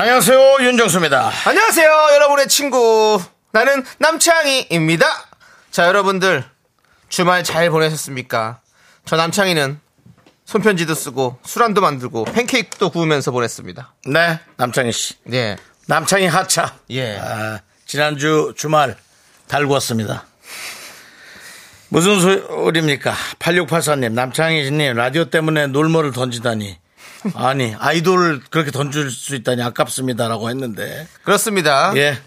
안녕하세요 윤정수입니다. 안녕하세요, 여러분의 친구. 나는 남창희입니다. 자, 여러분들, 주말 잘 보내셨습니까? 저 남창희는 손편지도 쓰고, 술안도 만들고, 팬케이크도 구우면서 보냈습니다. 네 남창희 씨. 예. 남창희 하차. 예. 아, 지난주 주말 달구었습니다. 무슨 소리입니까? 8684님, 남창희님, 라디오 때문에 놀모를 던지다니. 아니, 아이돌을 그렇게 던질 수 있다니 아깝습니다라고 했는데. 그렇습니다. 예.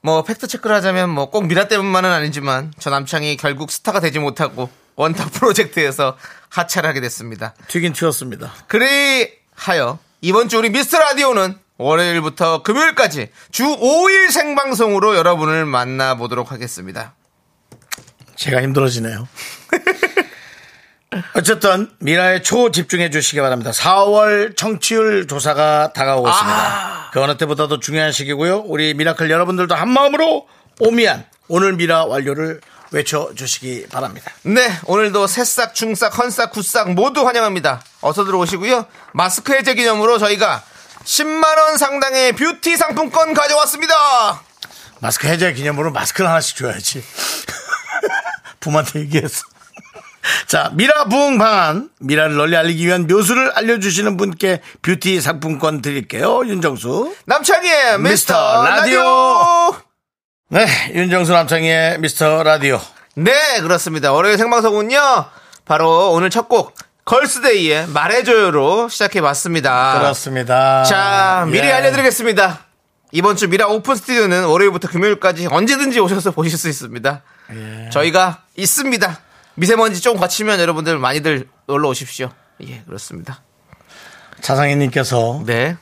뭐, 팩트 체크를 하자면 뭐, 꼭 미라 때문만은 아니지만, 저 남창희 결국 스타가 되지 못하고, 원탑 프로젝트에서 하차를 하게 됐습니다. 튀긴 튀었습니다. 그리하여, 이번 주 우리 미스터 라디오는 월요일부터 금요일까지 주 5일 생방송으로 여러분을 만나보도록 하겠습니다. 제가 힘들어지네요. 어쨌든 미라에 초집중해 주시기 바랍니다. 4월 청취율 조사가 다가오고 있습니다. 그 어느 때보다도 중요한 시기고요. 우리 미라클 여러분들도 한 마음으로 오미완 오늘 미라 완료를 외쳐주시기 바랍니다. 네, 오늘도 새싹, 중싹, 헌싹, 굿싹 모두 환영합니다. 어서 들어오시고요. 마스크 해제 기념으로 저희가 10만원 상당의 뷰티 상품권 가져왔습니다. 마스크 해제 기념으로 마스크를 하나씩 줘야지. 부모한테 얘기했어. 자, 미라 부흥 방안. 미라를 널리 알리기 위한 묘수를 알려주시는 분께 뷰티 상품권 드릴게요. 윤정수. 남창희의 미스터 미스터 라디오. 라디오. 네, 윤정수 남창희의 미스터 라디오. 네, 그렇습니다. 월요일 생방송은요, 바로 오늘 첫 곡, 걸스데이의 말해줘요로 시작해봤습니다. 그렇습니다. 자, 미리 예. 알려드리겠습니다. 이번 주 미라 오픈 스튜디오는 월요일부터 금요일까지 언제든지 오셔서 보실 수 있습니다. 예. 저희가 있습니다. 미세먼지 좀 거치면 여러분들 많이들 놀러 오십시오. 예, 그렇습니다. 차상희님께서 네.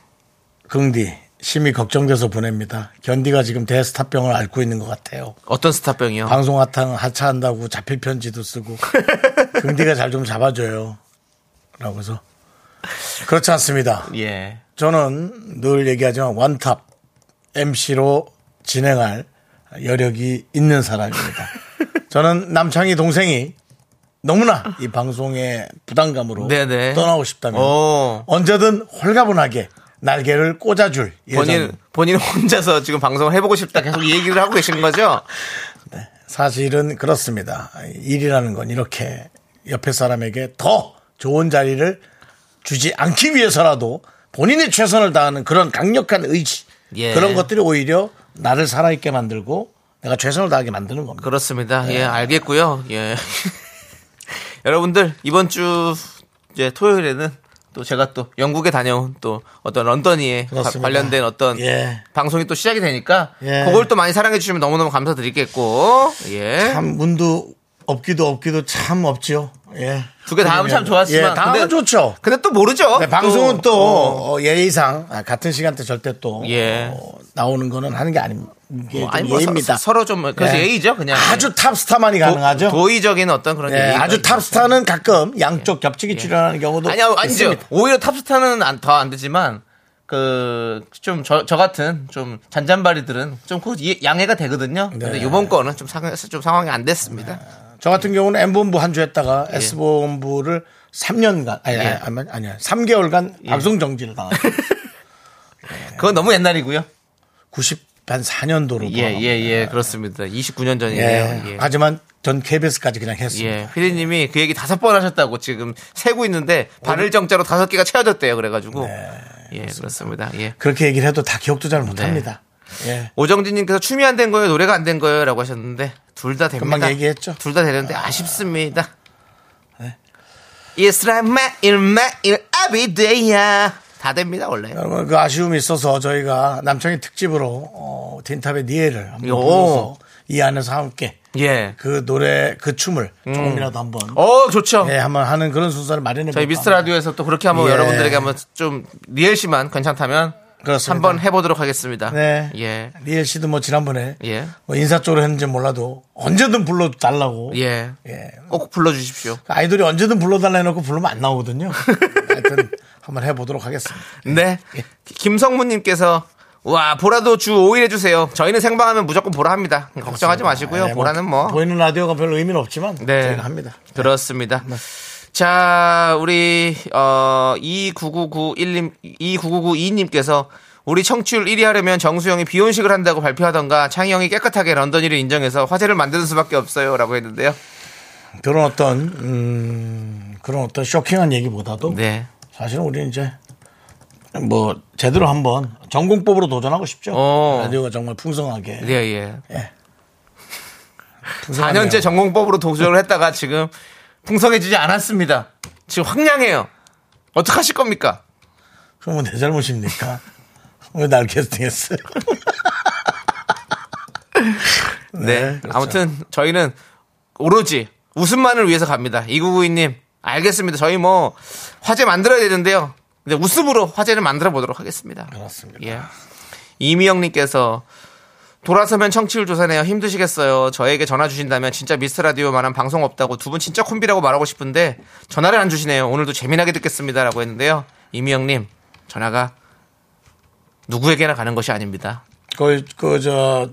긍디 심히 걱정돼서 보냅니다. 견디가 지금 대스타병을 앓고 있는 것 같아요. 어떤 스타병이요? 방송 하탕 하차한다고 자필 편지도 쓰고 긍디가 잘 좀 잡아줘요. 라고 해서 그렇지 않습니다. 예. 저는 늘 얘기하지만 원탑 MC로 진행할 여력이 있는 사람입니다. 저는 남창희 동생이 너무나 이 방송의 부담감으로 네네. 떠나고 싶다면 어. 언제든 홀가분하게 날개를 꽂아줄 본인, 예정. 본인 혼자서 지금 방송을 해보고 싶다 계속 이 얘기를 하고 계신 거죠? 사실은 그렇습니다. 일이라는 건 이렇게 옆에 사람에게 더 좋은 자리를 주지 않기 위해서라도 본인의 최선을 다하는 그런 강력한 의지 예. 그런 것들이 오히려 나를 살아있게 만들고 내가 최선을 다하게 만드는 겁니다. 그렇습니다. 예, 알겠고요. 예. 여러분들, 이번 주 이제 토요일에는 또 제가 또 영국에 다녀온 또 어떤 런던이에 가- 그렇습니다. 관련된 어떤 예. 방송이 또 시작이 되니까 예. 그걸 또 많이 사랑해 주시면 너무너무 감사드리겠고 예. 참 문도 없기도 없기도 참 없지요. 예. 두 개다 하면 참 좋았지만 예, 다 하면 근데- 좋죠. 근데 또 모르죠. 네, 방송은 또, 어. 어, 예의상 아, 같은 시간대 절대 또 예. 어, 나오는 거는 하는 게 아닙니다. 뭐, 좀 아니 뭐 예의입니다. 서, 로 좀 그래서 예. 예의죠, 그냥 아주 탑스타만이 가능하죠. 도, 의적인 어떤 그런 예, 아주 있죠. 탑스타는 가끔 양쪽 겹치기 출연하는 경우도 예. 아니요, 아니죠. 오히려 탑스타는 안, 더안 되지만, 그, 좀, 저, 저 같은 좀 잔잔바리들은 좀그 양해가 되거든요. 근데 네. 이번 거는 좀, 상, 좀 상황이 안 됐습니다. 저 같은 경우는 M본부 한주 예. 했다가 S본부를 3년간, 아니, 아니, 아니, 아니야. 3개월간 예. 방송 정지를 당했어요. 그건 너무 옛날이고요. 90, 한 4년도로. 예, 예, 예. 그렇습니다. 29년 전이에요. 예. 예. 하지만 전 KBS까지 그냥 했습니다. 예. 피디님이 그 얘기 다섯 번 하셨다고 지금 세고 있는데, 바늘 정자로 다섯 개가 채워졌대요. 그래가지고. 네, 예, 그렇습니다. 예. 그렇게 얘기를 해도 다 기억도 잘 못합니다. 네. 예. 오정진님께서 춤이 안 된 거예요? 노래가 안 된 거예요? 라고 하셨는데, 둘 다 됩니다. 금방 얘기했죠. 둘 다 되는데 아쉽습니다. It's like 매일 매일 every day야. 다 됩니다, 원래. 여러분 그 아쉬움이 있어서 저희가 남창희 특집으로 어, 틴탑의 니에를 한번 요. 불러서 이 안에서 함께 예. 그 노래 그 춤을 조금이라도 한번 어, 좋죠. 예, 한번 하는 그런 순서를 마련해 저희 미스터 라디오에서 또 그렇게 한번 예. 여러분들에게 한번 좀 리엘 씨만 괜찮다면 그렇습니다. 한번 해보도록 하겠습니다. 네. 예. 리엘 씨도 뭐 지난번에 예. 뭐 인사 쪽으로 했는지 몰라도 언제든 불러달라고. 예. 예. 꼭 불러주십시오. 아이돌이 언제든 불러달라 해놓고 부르면 안 나오거든요. 하여튼 한번 해보도록 하겠습니다. 네. 예. 김성무님께서 와 보라도 주 5일 해주세요. 저희는 생방하면 무조건 보라 합니다. 걱정하지 마시고요. 네, 보라는 뭐 보이는 라디오가 별 의미는 없지만 네. 저희가 합니다. 그렇습니다. 자, 우리 어 29991님 29992님께서 우리 청취율 1위 하려면 정수영이 비혼식을 한다고 발표하던가 창희 형이 깨끗하게 런던 일을 인정해서 화제를 만드는 수밖에 없어요 라고 했는데요. 그런 어떤 음, 그런 어떤 쇼킹한 얘기보다도 네. 사실은 우리는 이제 뭐 제대로 한번 전공법으로 도전하고 싶죠. 어. 라디오가 정말 풍성하게. 예, 예. 풍성하네요. 4년째 전공법으로 도전을 했다가 지금 풍성해지지 않았습니다. 지금 황량해요. 어떡하실 겁니까? 그러면 내 잘못입니까? 왜 날 캐스팅했어요? 네. 그렇죠. 아무튼 저희는 오로지 웃음만을 위해서 갑니다. 2992님, 알겠습니다. 저희 뭐 화제 만들어야 되는데요. 근데 웃음으로 화제를 만들어 보도록 하겠습니다. 그렇습니다. 예. 이미영님께서 돌아서면 청취율 조사네요. 힘드시겠어요. 저에게 전화 주신다면 진짜 미스터 라디오만한 방송 없다고 두 분 진짜 콤비라고 말하고 싶은데 전화를 안 주시네요. 오늘도 재미나게 듣겠습니다라고 했는데요. 이미영님 전화가 누구에게나 가는 것이 아닙니다. 그, 그, 저,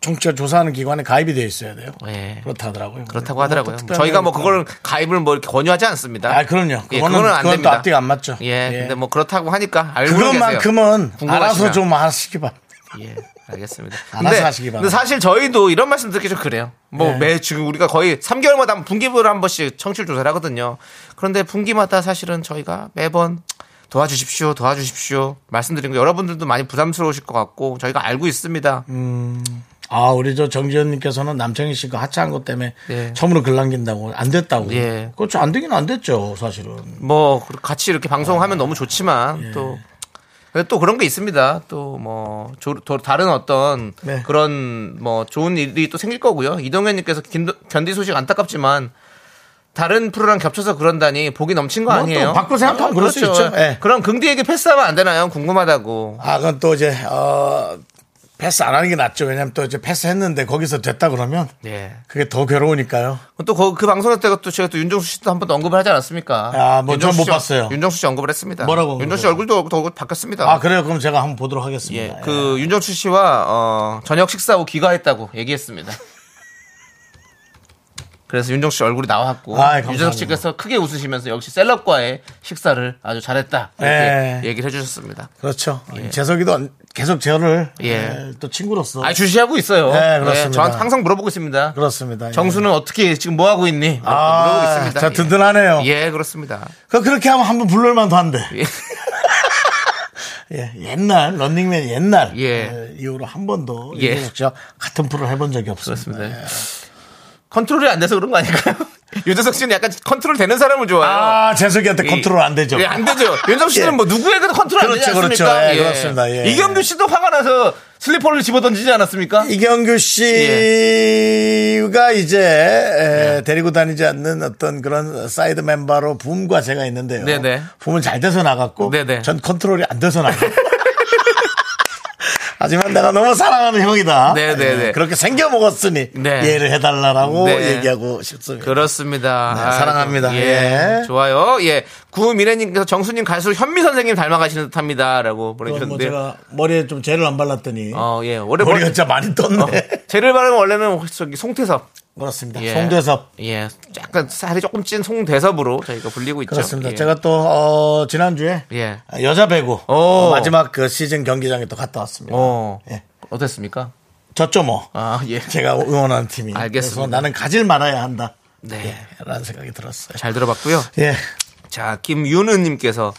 청취자 조사하는 기관에 가입이 되어 있어야 돼요. 예. 그렇다 하더라고요. 그렇다고 하더라고요. 저희가 뭐 거니까. 그걸 가입을 뭐 이렇게 권유하지 않습니다. 아, 그럼요. 예, 그거는, 그거는 안 그건 또 됩니다. 앞뒤가 안 맞죠. 예, 근데 뭐 그렇다고 하니까 알고. 그것만큼은. 알아서 좀 하시기 바랍니다. 예, 알겠습니다. 알아서 근데, 하시기 바랍니다. 근데 사실 저희도 이런 말씀 듣기 좀 그래요. 뭐 네. 매 지금 우리가 거의 3개월마다 한 분기별 한 번씩 청취율 조사를 하거든요. 그런데 분기마다 사실은 저희가 매번 도와주십시오, 도와주십시오 말씀드린 거 여러분들도 많이 부담스러우실 것 같고 저희가 알고 있습니다. 아, 우리 저 정지현님께서는 남창희 씨가 하차한 것 때문에 예. 처음으로 글 남긴다고 안 됐다고. 예. 그렇죠. 안 되긴 안 됐죠, 사실은. 뭐 같이 이렇게 방송하면 너무 예. 좋지만 또. 또 그런 게 있습니다. 또 뭐 다른 어떤 네. 그런 뭐 좋은 일이 또 생길 거고요. 이동현님께서 긴- 견디 소식 안타깝지만 다른 프로랑 겹쳐서 그런다니 복이 넘친 거뭐 아니에요? 또 바꿔 생각하면 그럴 수 그렇죠. 있죠. 예. 그럼 긍디에게 패스하면 안 되나요? 궁금하다고. 아, 그건 또 이제, 어, 패스 안 하는 게 낫죠. 왜냐면 또 이제 패스 했는데 거기서 됐다 그러면 예. 그게 더 괴로우니까요. 또 그 방송 때가 또 제가 또 윤정수 씨도 한 번 언급을 하지 않았습니까? 아, 뭐전못 봤어요. 윤정수 씨 언급을 했습니다. 뭐라고 윤정수 씨 얼굴도 더 바뀌었습니다. 아, 그래요? 그럼 제가 한번 보도록 하겠습니다. 예, 그 윤정수 씨와 어, 저녁 식사 후 귀가했다고 얘기했습니다. 그래서 윤정수 씨 얼굴이 나왔고 아이, 감사합니다. 윤정수 씨께서 크게 웃으시면서 역시 셀럽과의 식사를 아주 잘했다 이렇게 예. 얘기를 해주셨습니다. 그렇죠. 재석이도 안- 계속 저를 예. 예, 또 친구로서 아 주시하고 있어요. 네, 그렇습니다. 저한테 항상 물어보고 있습니다. 그렇습니다. 예. 정수는 어떻게 지금 뭐 하고 있니? 아, 물어보고 있습니다. 자, 예. 든든하네요. 예, 그렇습니다. 그 그렇게 하면 한번 부를만도 한데. 예. 예, 옛날 런닝맨 옛날 예. 예, 이후로 한 번도 예. 예. 같은 프로를 해본 적이 없습니다. 그렇습니다. 예. 컨트롤이 안 돼서 그런 거 아닐까요? 유재석 씨는 약간 컨트롤 되는 사람을 좋아해요. 아, 재석이한테 이- 컨트롤 안 되죠. 예, 안 되죠. 윤정수 씨는 예. 뭐 누구에게도 컨트롤 안 되지 그렇죠, 그렇죠. 않습니까? 예, 그렇습니다. 예. 이경규 씨도 화가 나서 슬리퍼를 집어 던지지 않았습니까? 이경규 씨가 이제 에, 데리고 다니지 않는 어떤 그런 사이드 멤버로 붐과 제가 있는데요. 네네. 붐은 잘 돼서 나갔고 네네. 전 컨트롤이 안 돼서 나갔고. 하지만 내가 너무 사랑하는 형이다. 네네네. 예, 그렇게 생겨 먹었으니 네. 이해를 해달라고 네. 얘기하고 싶습니다. 그렇습니다. 네, 사랑합니다. 예. 예. 좋아요. 예. 구미래님께서 정수님 갈수록 현미 선생님 닮아가시는 듯 합니다. 라고 그건 뭐 보내주셨는데. 제가 머리에 좀 젤을 안 발랐더니 어, 예. 올해 머리가 머리, 진짜 많이 떴네. 어, 젤을 바르면 원래는 저기 송태섭. 그렇습니다. 예. 송대섭. 예. 약간 살이 조금 찐 송대섭으로 저희가 불리고 있죠. 그렇습니다. 예. 제가 또 어, 지난주에 예. 여자 배구 오. 어, 마지막 그 시즌 경기장에 또 갔다 왔습니다. 어. 예. 어땠습니까? 졌죠 뭐. 아, 예. 제가 응원하는 팀이. 알겠습니다. 그래서 나는 가질 말아야 한다. 네. 예, 라는 생각이 들었어요. 잘 들어봤고요. 예. 자, 김윤우님께서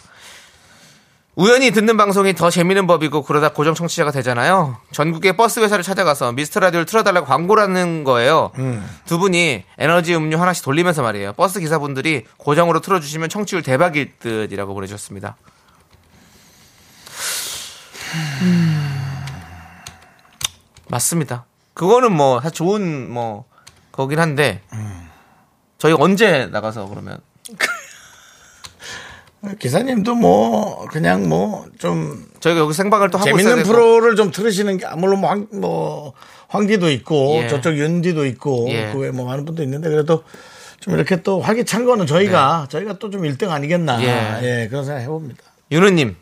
우연히 듣는 방송이 더 재미있는 법이고 그러다 고정 청취자가 되잖아요. 전국의 버스 회사를 찾아가서 미스터 라디오를 틀어달라고 광고를 하는 거예요. 두 분이 에너지 음료 하나씩 돌리면서 말이에요. 버스 기사분들이 고정으로 틀어주시면 청취율 대박일 듯이라고 보내주셨습니다. 음, 맞습니다. 그거는 뭐 사실 좋은 뭐 거긴 한데 저희 언제 나가서 그러면 기사님도 뭐 그냥 뭐 좀 저희가 여기 생방을 또 하고 재밌는. 프로를 좀 들으시는 게 물론 뭐, 황, 뭐 황디도 있고 예. 저쪽 윤디도 있고 예. 그 외에 뭐 많은 분도 있는데 그래도 좀 이렇게 또 활기찬 거는 저희가 저희가 또 좀 1등 아니겠나 네. 예. 예, 그런 생각 해봅니다. 윤은님.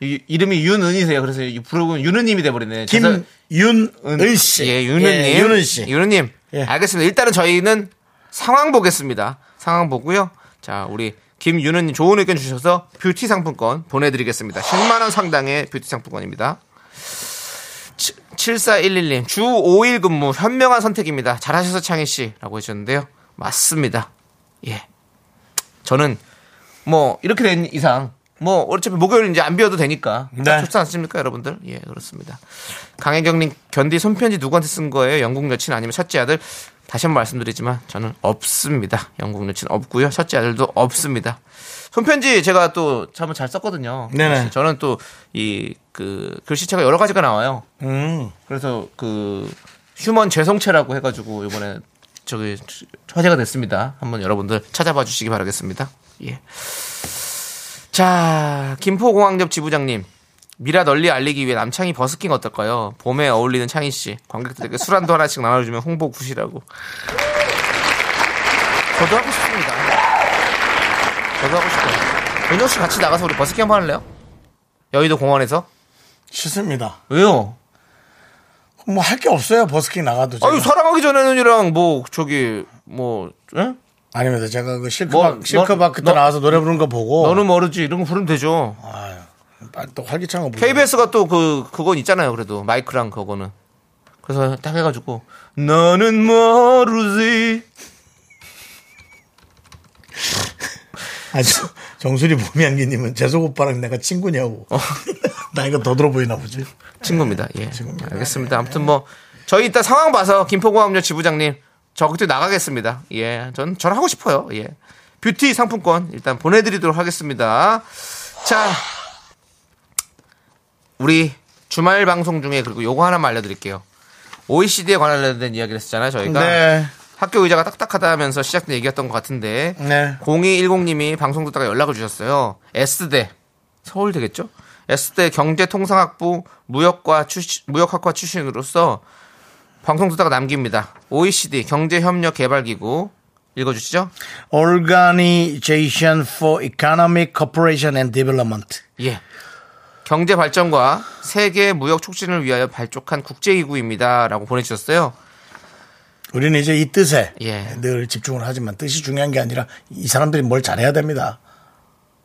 이, 이름이 윤은이세요. 그래서 이 프로그램 윤은님이 돼버리네. 김윤은 씨, 예, 윤은님. 예, 윤은 씨. 윤은님. 예. 알겠습니다. 일단은 저희는 상황 보겠습니다. 상황 보고요. 자, 우리 김윤은님 좋은 의견 주셔서 뷰티 상품권 보내드리겠습니다. 10만원 상당의 뷰티 상품권입니다. 7411님, 주 5일 근무 현명한 선택입니다. 잘하셔서 창희씨. 라고 해주셨는데요. 맞습니다. 예. 저는 뭐, 이렇게 된 이상, 뭐, 어차피 목요일 이제 안 비워도 되니까. 딱 네. 좋지 않습니까, 여러분들? 예, 그렇습니다. 강혜경님, 견디 손편지 누구한테 쓴 거예요? 영국 여친 아니면 첫째 아들? 다시 한번 말씀드리지만, 저는 없습니다. 영국 여친 없고요. 첫째 아들도 없습니다. 손편지 제가 또 한번 잘 썼거든요. 네네. 저는 또 이 그 글씨체가 여러 가지가 나와요. 음. 그래서 그 휴먼 죄송체라고 해가지고 이번에 저기 화제가 됐습니다. 한번 여러분들 찾아봐 주시기 바라겠습니다. 예. 자, 김포공항역 지부장님. 미라 널리 알리기 위해 남창희 버스킹 어떨까요? 봄에 어울리는 창희 씨. 관객들에게 술 한 잔도 하나씩 나눠주면 홍보 good이라고. 저도 하고 싶습니다. 저도 하고 싶어요. 윤정 씨 같이 나가서 우리 버스킹 한번 할래요? 여의도 공원에서? 싫습니다. 왜요? 뭐 할 게 없어요. 버스킹 나가도 제가. 아유 사랑하기 전에는이랑 뭐 저기 뭐 예? 아닙니다. 제가 그 실크박 뭐, 실크박 너- 그때 너- 나와서 노래 부르는 거 보고 너는 모르지 이런 거 부르면 되죠. 빨리 또 활기찬 거. KBS가 또 그 그건 있잖아요. 그래도 마이크랑 그거는 그래서 딱 해가지고 너는 모르지. 아주 정수리 보미안기님은 재석 오빠랑 내가 친구냐고. 어. 나이가 더 들어 보이나 보지. 친구입니다. 예. 알겠습니다. 아무튼 뭐 저희 이따 상황 봐서 김포공항역 지부장님 저 그때 나가겠습니다. 예. 전 저는 하고 싶어요. 예. 뷰티 상품권 일단 보내드리도록 하겠습니다. 자, 우리 주말 방송 중에 그리고 요거 하나만 알려드릴게요. OECD에 관련된 이야기를 했잖아요. 저희가 네. 학교 의자가 딱딱하다 하면서 시작된 얘기였던 것 같은데 네. 0210님이 방송 듣다가 연락을 주셨어요. S대 서울 되겠죠? S대 경제통상학부 무역과 출신, 무역학과 출신으로서 방송 듣다가 남깁니다. OECD 경제협력개발기구 읽어주시죠. Organization for Economic Cooperation and Development. 예. 경제 발전과 세계 무역 촉진을 위하여 발족한 국제기구입니다라고 보내주셨어요. 우리는 이제 이 뜻에 예. 늘 집중을 하지만 뜻이 중요한 게 아니라 이 사람들이 뭘 잘해야 됩니다.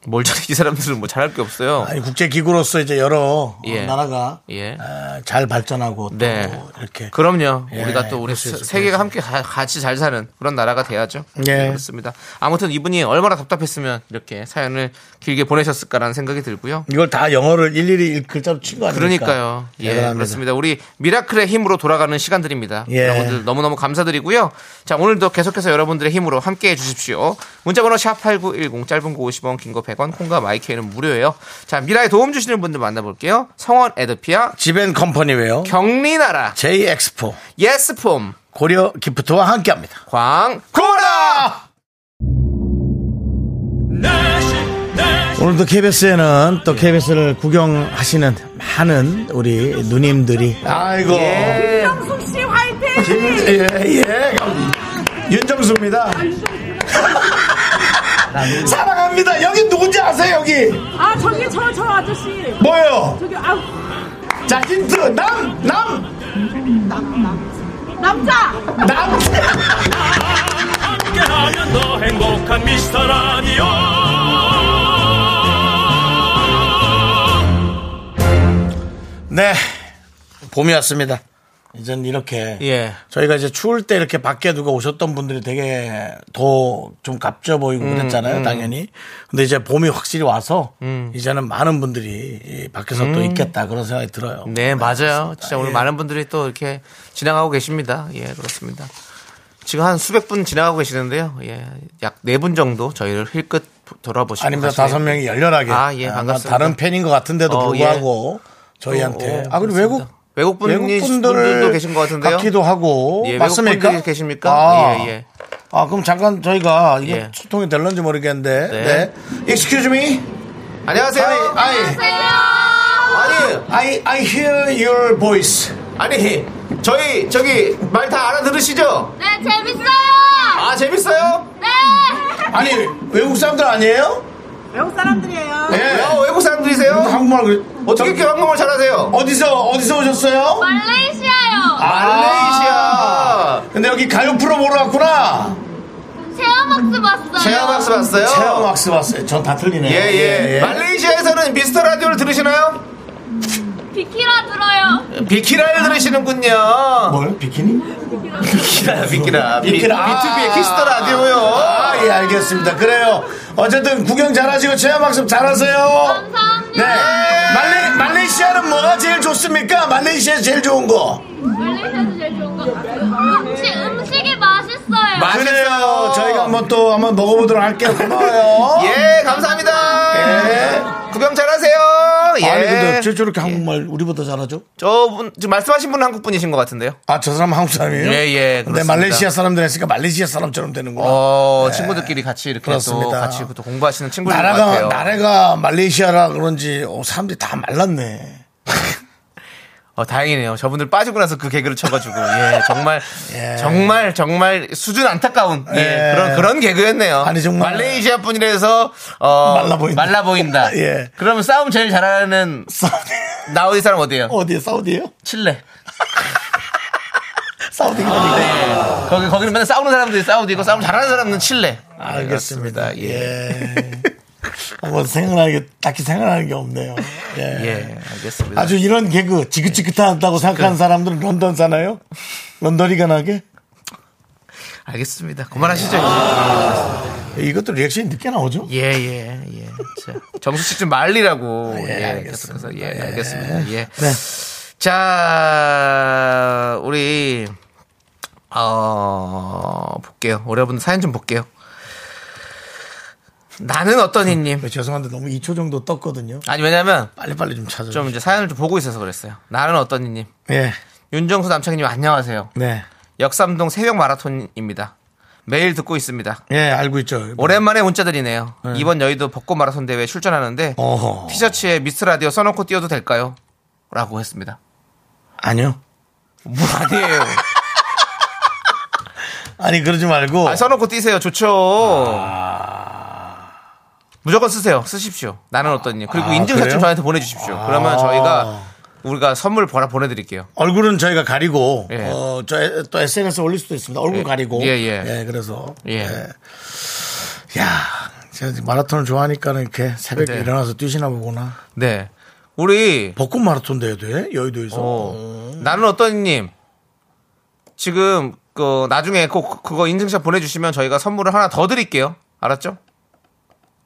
뭘 잘해 이 사람들은 뭐 잘할 게 없어요. 아니 국제 기구로서 이제 여러 예. 어, 나라가 예. 어, 잘 발전하고 또 네. 이렇게 그럼요. 예, 우리가 또 우리 있을 세계가 것 함께 가- 같이 잘 사는 그런 나라가 돼야죠. 예. 그렇습니다. 아무튼 이분이 얼마나 답답했으면 이렇게 사연을 길게 보내셨을까라는 생각이 들고요. 이걸 다 영어를 일일이 글자로 친 거 아닙니까? 그러니까요. 예, 대단합니다. 그렇습니다. 우리 미라클의 힘으로 돌아가는 시간들입니다. 예. 여러분들 너무너무 감사드리고요. 자, 오늘도 계속해서 여러분들의 힘으로 함께 해 주십시오. 문자번호 샵8910 짧은 거 50원, 긴 거 100원, 콩과 마이크는 무료예요. 자, 미라에 도움 주시는 분들 만나볼게요. 성원 에드피아, 지벤 컴퍼니웨어, 경리나라, 제이 엑스포, 예스폼, 고려 기프트와 함께합니다. 광고라! 오늘도 KBS에는 또 KBS를 구경하시는 많은 우리 누님들이 아이고 예. 윤정수 씨 화이팅! 예, 예. 윤정수입니다. 사랑합니다. 여기 아세요, 여기? 아 저기 저 저 아저씨 뭐예요? 저기 아 자, 힌트. 남, 남, 남자 남. 함께하면 더 행복한 미스터 라디오 네. 봄이 왔습니다. 이젠 이렇게. 예. 저희가 이제 추울 때 이렇게 밖에 누가 오셨던 분들이 되게 더 좀 값져 보이고 음, 그랬잖아요, 당연히. 근데 이제 봄이 확실히 와서 이제는 많은 분들이 이 밖에서 또 있겠다 그런 생각이 들어요. 음. 네, 맞아요. 진짜 오늘 예. 많은 분들이 또 이렇게 지나가고 계십니다. 예, 그렇습니다. 지금 한 수백 분 지나가고 계시는데요. 예, 약 네 분 정도 저희를 힐끗 돌아보시고 아닙니다. 다섯 명이 열렬하게. 아, 예, 반갑습니다. 다른 팬인 것 같은데도 어, 불구하고 저희한테. 어, 아, 그리고 그렇습니다. 외국. 외국 분이 외국 분들 분들도 계신 것 같은데요. 같기도 하고. 예, 맞습니까? 계십니까? 아, 예, 예. 아, 그럼 잠깐 저희가 이거 예. 소통이 될런지 모르겠는데. 네. 네. Excuse me. 안녕하세요. I, I, 아니, I, I hear your voice. 아니, 저희, 저기, 말 다 알아들으시죠? 네, 재밌어요! 아, 재밌어요? 네! 아니, 외국 사람들 아니에요? 외국 사람들이에요. 예. 어, 외국 사람들이세요? 한국말 그래. 어떻게 이렇게 한국말 잘하세요? 어디서, 어디서 오셨어요? 말레이시아요! 말레이시아. 근데 여기 가요 프로 보러 왔구나. 체험학습 왔어요! 체험학습 봤어요? 체험학습 왔어요. 전 다 틀리네. 예, 예. 말레이시아에서는 미스터 라디오를 들으시나요? 비키라 들어요! 비키라를 들으시는군요. 뭘? 비키니? 비키라, 비키라. 비, 비키라. 비투비의 키스 더 라디오요. 아, 예, 알겠습니다. 그래요. 어쨌든 구경 잘하시고 체험학습 잘하세요. 감사합니다! 네. 말레, 말레이시아는 뭐가 제일 좋습니까? 말레이시아 제일 좋은 거. 말레이시아에서 제일 좋은 거 맛있어요! 저희가 한번 또 한번 먹어보도록 할게요. 고마워요. 예, 감사합니다. 예. 구경 잘하세요. 예. 아니, 근데 저 저렇게 한국말 우리보다 잘하죠? 저분, 지금 말씀하신 분은 한국 분이신 것 같은데요. 아, 저 사람 한국 사람이에요? 예, 예, 근데. 말레이시아 사람들 했으니까 말레이시아 사람처럼 되는구나. 어, 친구들끼리 같이 이렇게 또 그렇습니다. 같이 또 공부하시는 친구들 나라가, 같아요. 나라가 말레이시아라 그런지 어, 사람들이 다 말랐네. 어, 다행이네요. 저분들 빠지고 나서 그 개그를 쳐가지고, 예, 정말, 예. 정말, 정말 수준 안타까운, 예, 예. 그런, 그런 개그였네요. 아니, 정말. 말레이시아 분이라서, 어, 말라 보인다. 말라 보인다. 예. 그러면 싸움 제일 잘하는 사우디. 나우디 사람 어디예요? 어디에 사우디에요? 칠레. 사우디가 아니고. 네. 거기, 거기는 맨날 싸우는 사람들이 사우디고 싸움 잘하는 사람은 칠레. 알겠습니다. 예. 예. 뭐 생각나는 게 딱히 생각나는 게 없네요. 예. 예, 알겠습니다. 아주 이런 개그 지긋지긋하다고 생각하는 사람들은 런던 사나요? 런던이가 나게? 알겠습니다. 그만하시죠. 이제. 이것도 리액션이 늦게 나오죠? 예, 예, 예. 자, 정수 씨좀 말리라고. 예, 예, 알겠습니다. 계속해서. 예, 알겠습니다. 예. 네. 자, 우리, 어, 볼게요. 우리 여러분들 사연 좀 볼게요. 나는 어떤 이님. 네, 죄송한데 너무 2초 정도 떴거든요. 아니, 왜냐면, 빨리빨리 좀 찾아줘. 좀 이제 사연을 좀 보고 있어서 그랬어요. 나는 어떤 이님. 예. 윤정수 남창희님 안녕하세요. 네. 역삼동 새벽 마라톤입니다. 매일 듣고 있습니다. 예, 알고 있죠. 오랜만에 문자드리네요. 이번 여의도 벚꽃 마라톤 대회에 출전하는데 어허. 티셔츠에 미스 라디오 써놓고 뛰어도 될까요? 라고 했습니다. 아니요. 뭐 아니에요. 아니, 그러지 말고. 아, 써놓고 뛰세요. 좋죠. 무조건 쓰세요. 쓰십시오. 나는 어떠니. 그리고 아, 인증샷 그래요? 좀 저한테 보내주십시오. 그러면 아. 저희가 우리가 선물 보라 보내드릴게요. 얼굴은 저희가 가리고, 예. 어, 저, 또 SNS 에 올릴 수도 있습니다. 얼굴 예. 가리고. 예, 예. 그래서. 예. 야, 제가 마라톤을 좋아하니까는 이렇게 새벽에 네. 일어나서 뛰시나 보구나. 네. 우리 벚꽃 마라톤 대회 돼? 여의도에서. 어, 나는 어떠니님 지금 그 나중에 꼭 그거 인증샷 보내주시면 저희가 선물을 하나 더 드릴게요. 알았죠?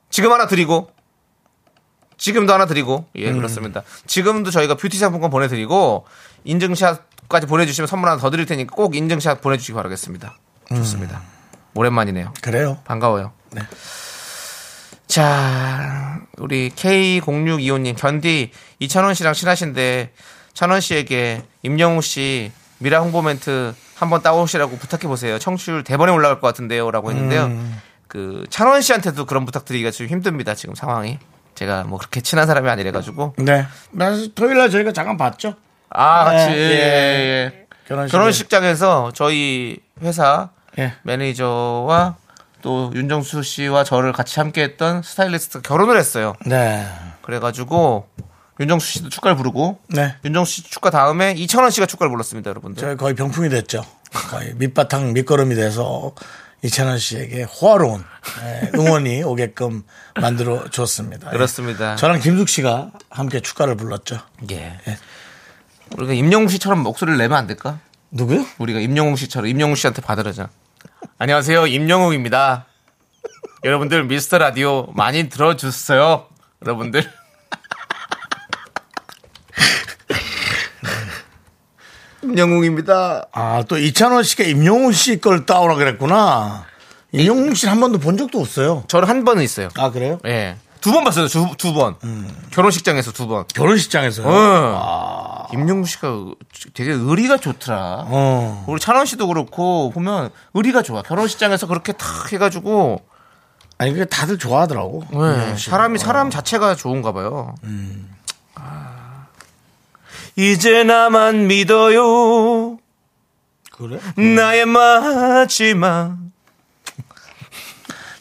지금 하나 드리고 지금도 하나 드리고 예 그렇습니다. 지금도 저희가 뷰티 상품권 보내드리고 인증샷까지 보내주시면 선물 하나 더 드릴 테니까 꼭 인증샷 보내주시기 바라겠습니다. 좋습니다. 오랜만이네요. 그래요. 반가워요. 네. 자, 우리 K0625님, 견디 이찬원 씨랑 친하신데, 찬원 씨에게 임영웅 씨 미라 홍보 멘트 한번 따오시라고 부탁해 보세요. 청취율 대번에 올라갈 것 같은데요. 라고 했는데요. 음. 그, 찬원 씨한테도 그런 부탁드리기가 좀 힘듭니다. 지금 상황이. 제가 뭐 그렇게 친한 사람이 아니래 가지고. 네. 그래서 토요일 날 저희가 잠깐 봤죠. 아, 같이. 네, 예, 예. 예. 결혼식. 결혼식장에서 저희 회사 예. 매니저와 또 윤정수 씨와 저를 같이 함께 했던 스타일리스트가 결혼을 했어요. 네. 그래가지고 윤정수 씨도 축가를 부르고 네. 윤정수 씨 축가 다음에 이찬원 씨가 축가를 불렀습니다, 여러분들. 저희 거의 병풍이 됐죠. 거의 밑바탕 밑거름이 돼서 이찬원 씨에게 호화로운 예, 응원이 오게끔 만들어 줬습니다. 그렇습니다. 예. 저랑 김숙 씨가 함께 축가를 불렀죠. 예. 우리가 임영웅 씨처럼 목소리를 내면 안 될까? 누구요? 우리가 임영웅 씨처럼 임영웅 씨한테 받으라자. 안녕하세요, 임영웅입니다. 여러분들 미스터 라디오 많이 들어주세요, 여러분들. 임영웅입니다. 아, 또 이찬원 씨가 임영웅 씨 걸 따오라 그랬구나. 임영웅 씨는 한 번도 본 적도 없어요. 저는 한 번은 있어요. 아, 그래요? 예. 두 번 봤어요, 두, 두 번. 결혼식장에서 두 번. 결혼식장에서요? 어. 임영웅 씨가 되게 의리가 좋더라. 어. 우리 찬원 씨도 그렇고 보면 의리가 좋아. 결혼식장에서 그렇게 탁 해가지고 아니 그게 다들 좋아하더라고. 네, 사람이 사람 자체가 좋은가 봐요. 아. 이제 나만 믿어요. 그래? 나의 마지막.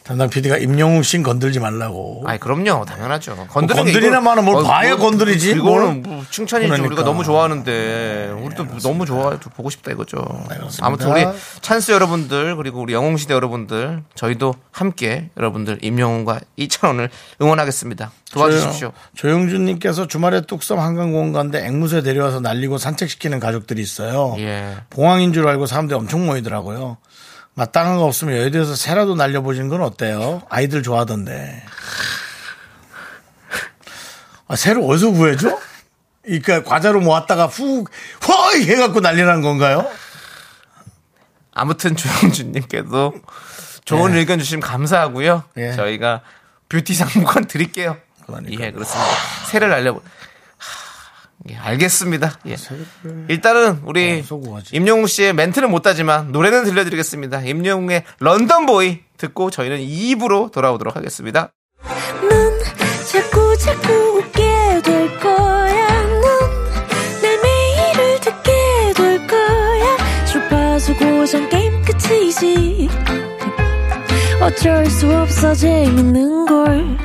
담당 PD가 임영웅 씨 건들지 말라고. 아이 그럼요, 당연하죠. 건드리는 게 건드리나마는 뭘 이거- 봐야 뭐, 건드리지, 이거는 뭐 칭찬이죠. 그러니까. 우리가 너무 좋아하는데 우리도 너무 좋아요. 보고 싶다 이거죠. 그렇습니다. 아무튼 우리 찬스 여러분들 그리고 우리 영웅 시대 여러분들 저희도 함께 여러분들 임영웅과 이찬원을 응원하겠습니다. 도와주십시오. 조영준님께서 주말에 뚝섬 한강공원 가는데 앵무새 데려와서 날리고 산책시키는 가족들이 있어요. 예. 봉황인 줄 알고 사람들이 엄청 모이더라고요. 마땅한 거 없으면 여의도에서 새라도 날려보시는 건 어때요? 아이들 좋아하던데. 아, 새를 어디서 구해줘? 그러니까 과자로 모았다가 훅, 허이 해갖고 난리 난 건가요? 아무튼 조영준님께도 좋은 예. 의견 주시면 감사하고요. 예. 저희가 뷰티 상품권 드릴게요. 그러니까요. 예, 그렇습니다. 새를 날려보. 하, 예, 알겠습니다. 예. 일단은 우리 어. 임영웅 씨의 멘트는 못하지만 노래는 들려드리겠습니다. 임영웅의 런던 보이 듣고 저희는 2부로 돌아오도록 하겠습니다. 넌 자꾸 자꾸 웃게 될 거야. 넌내 매일을 듣게 될 거야. 주파수 고정 게임 끝이지. 어쩔 수 없어 재밌는 걸.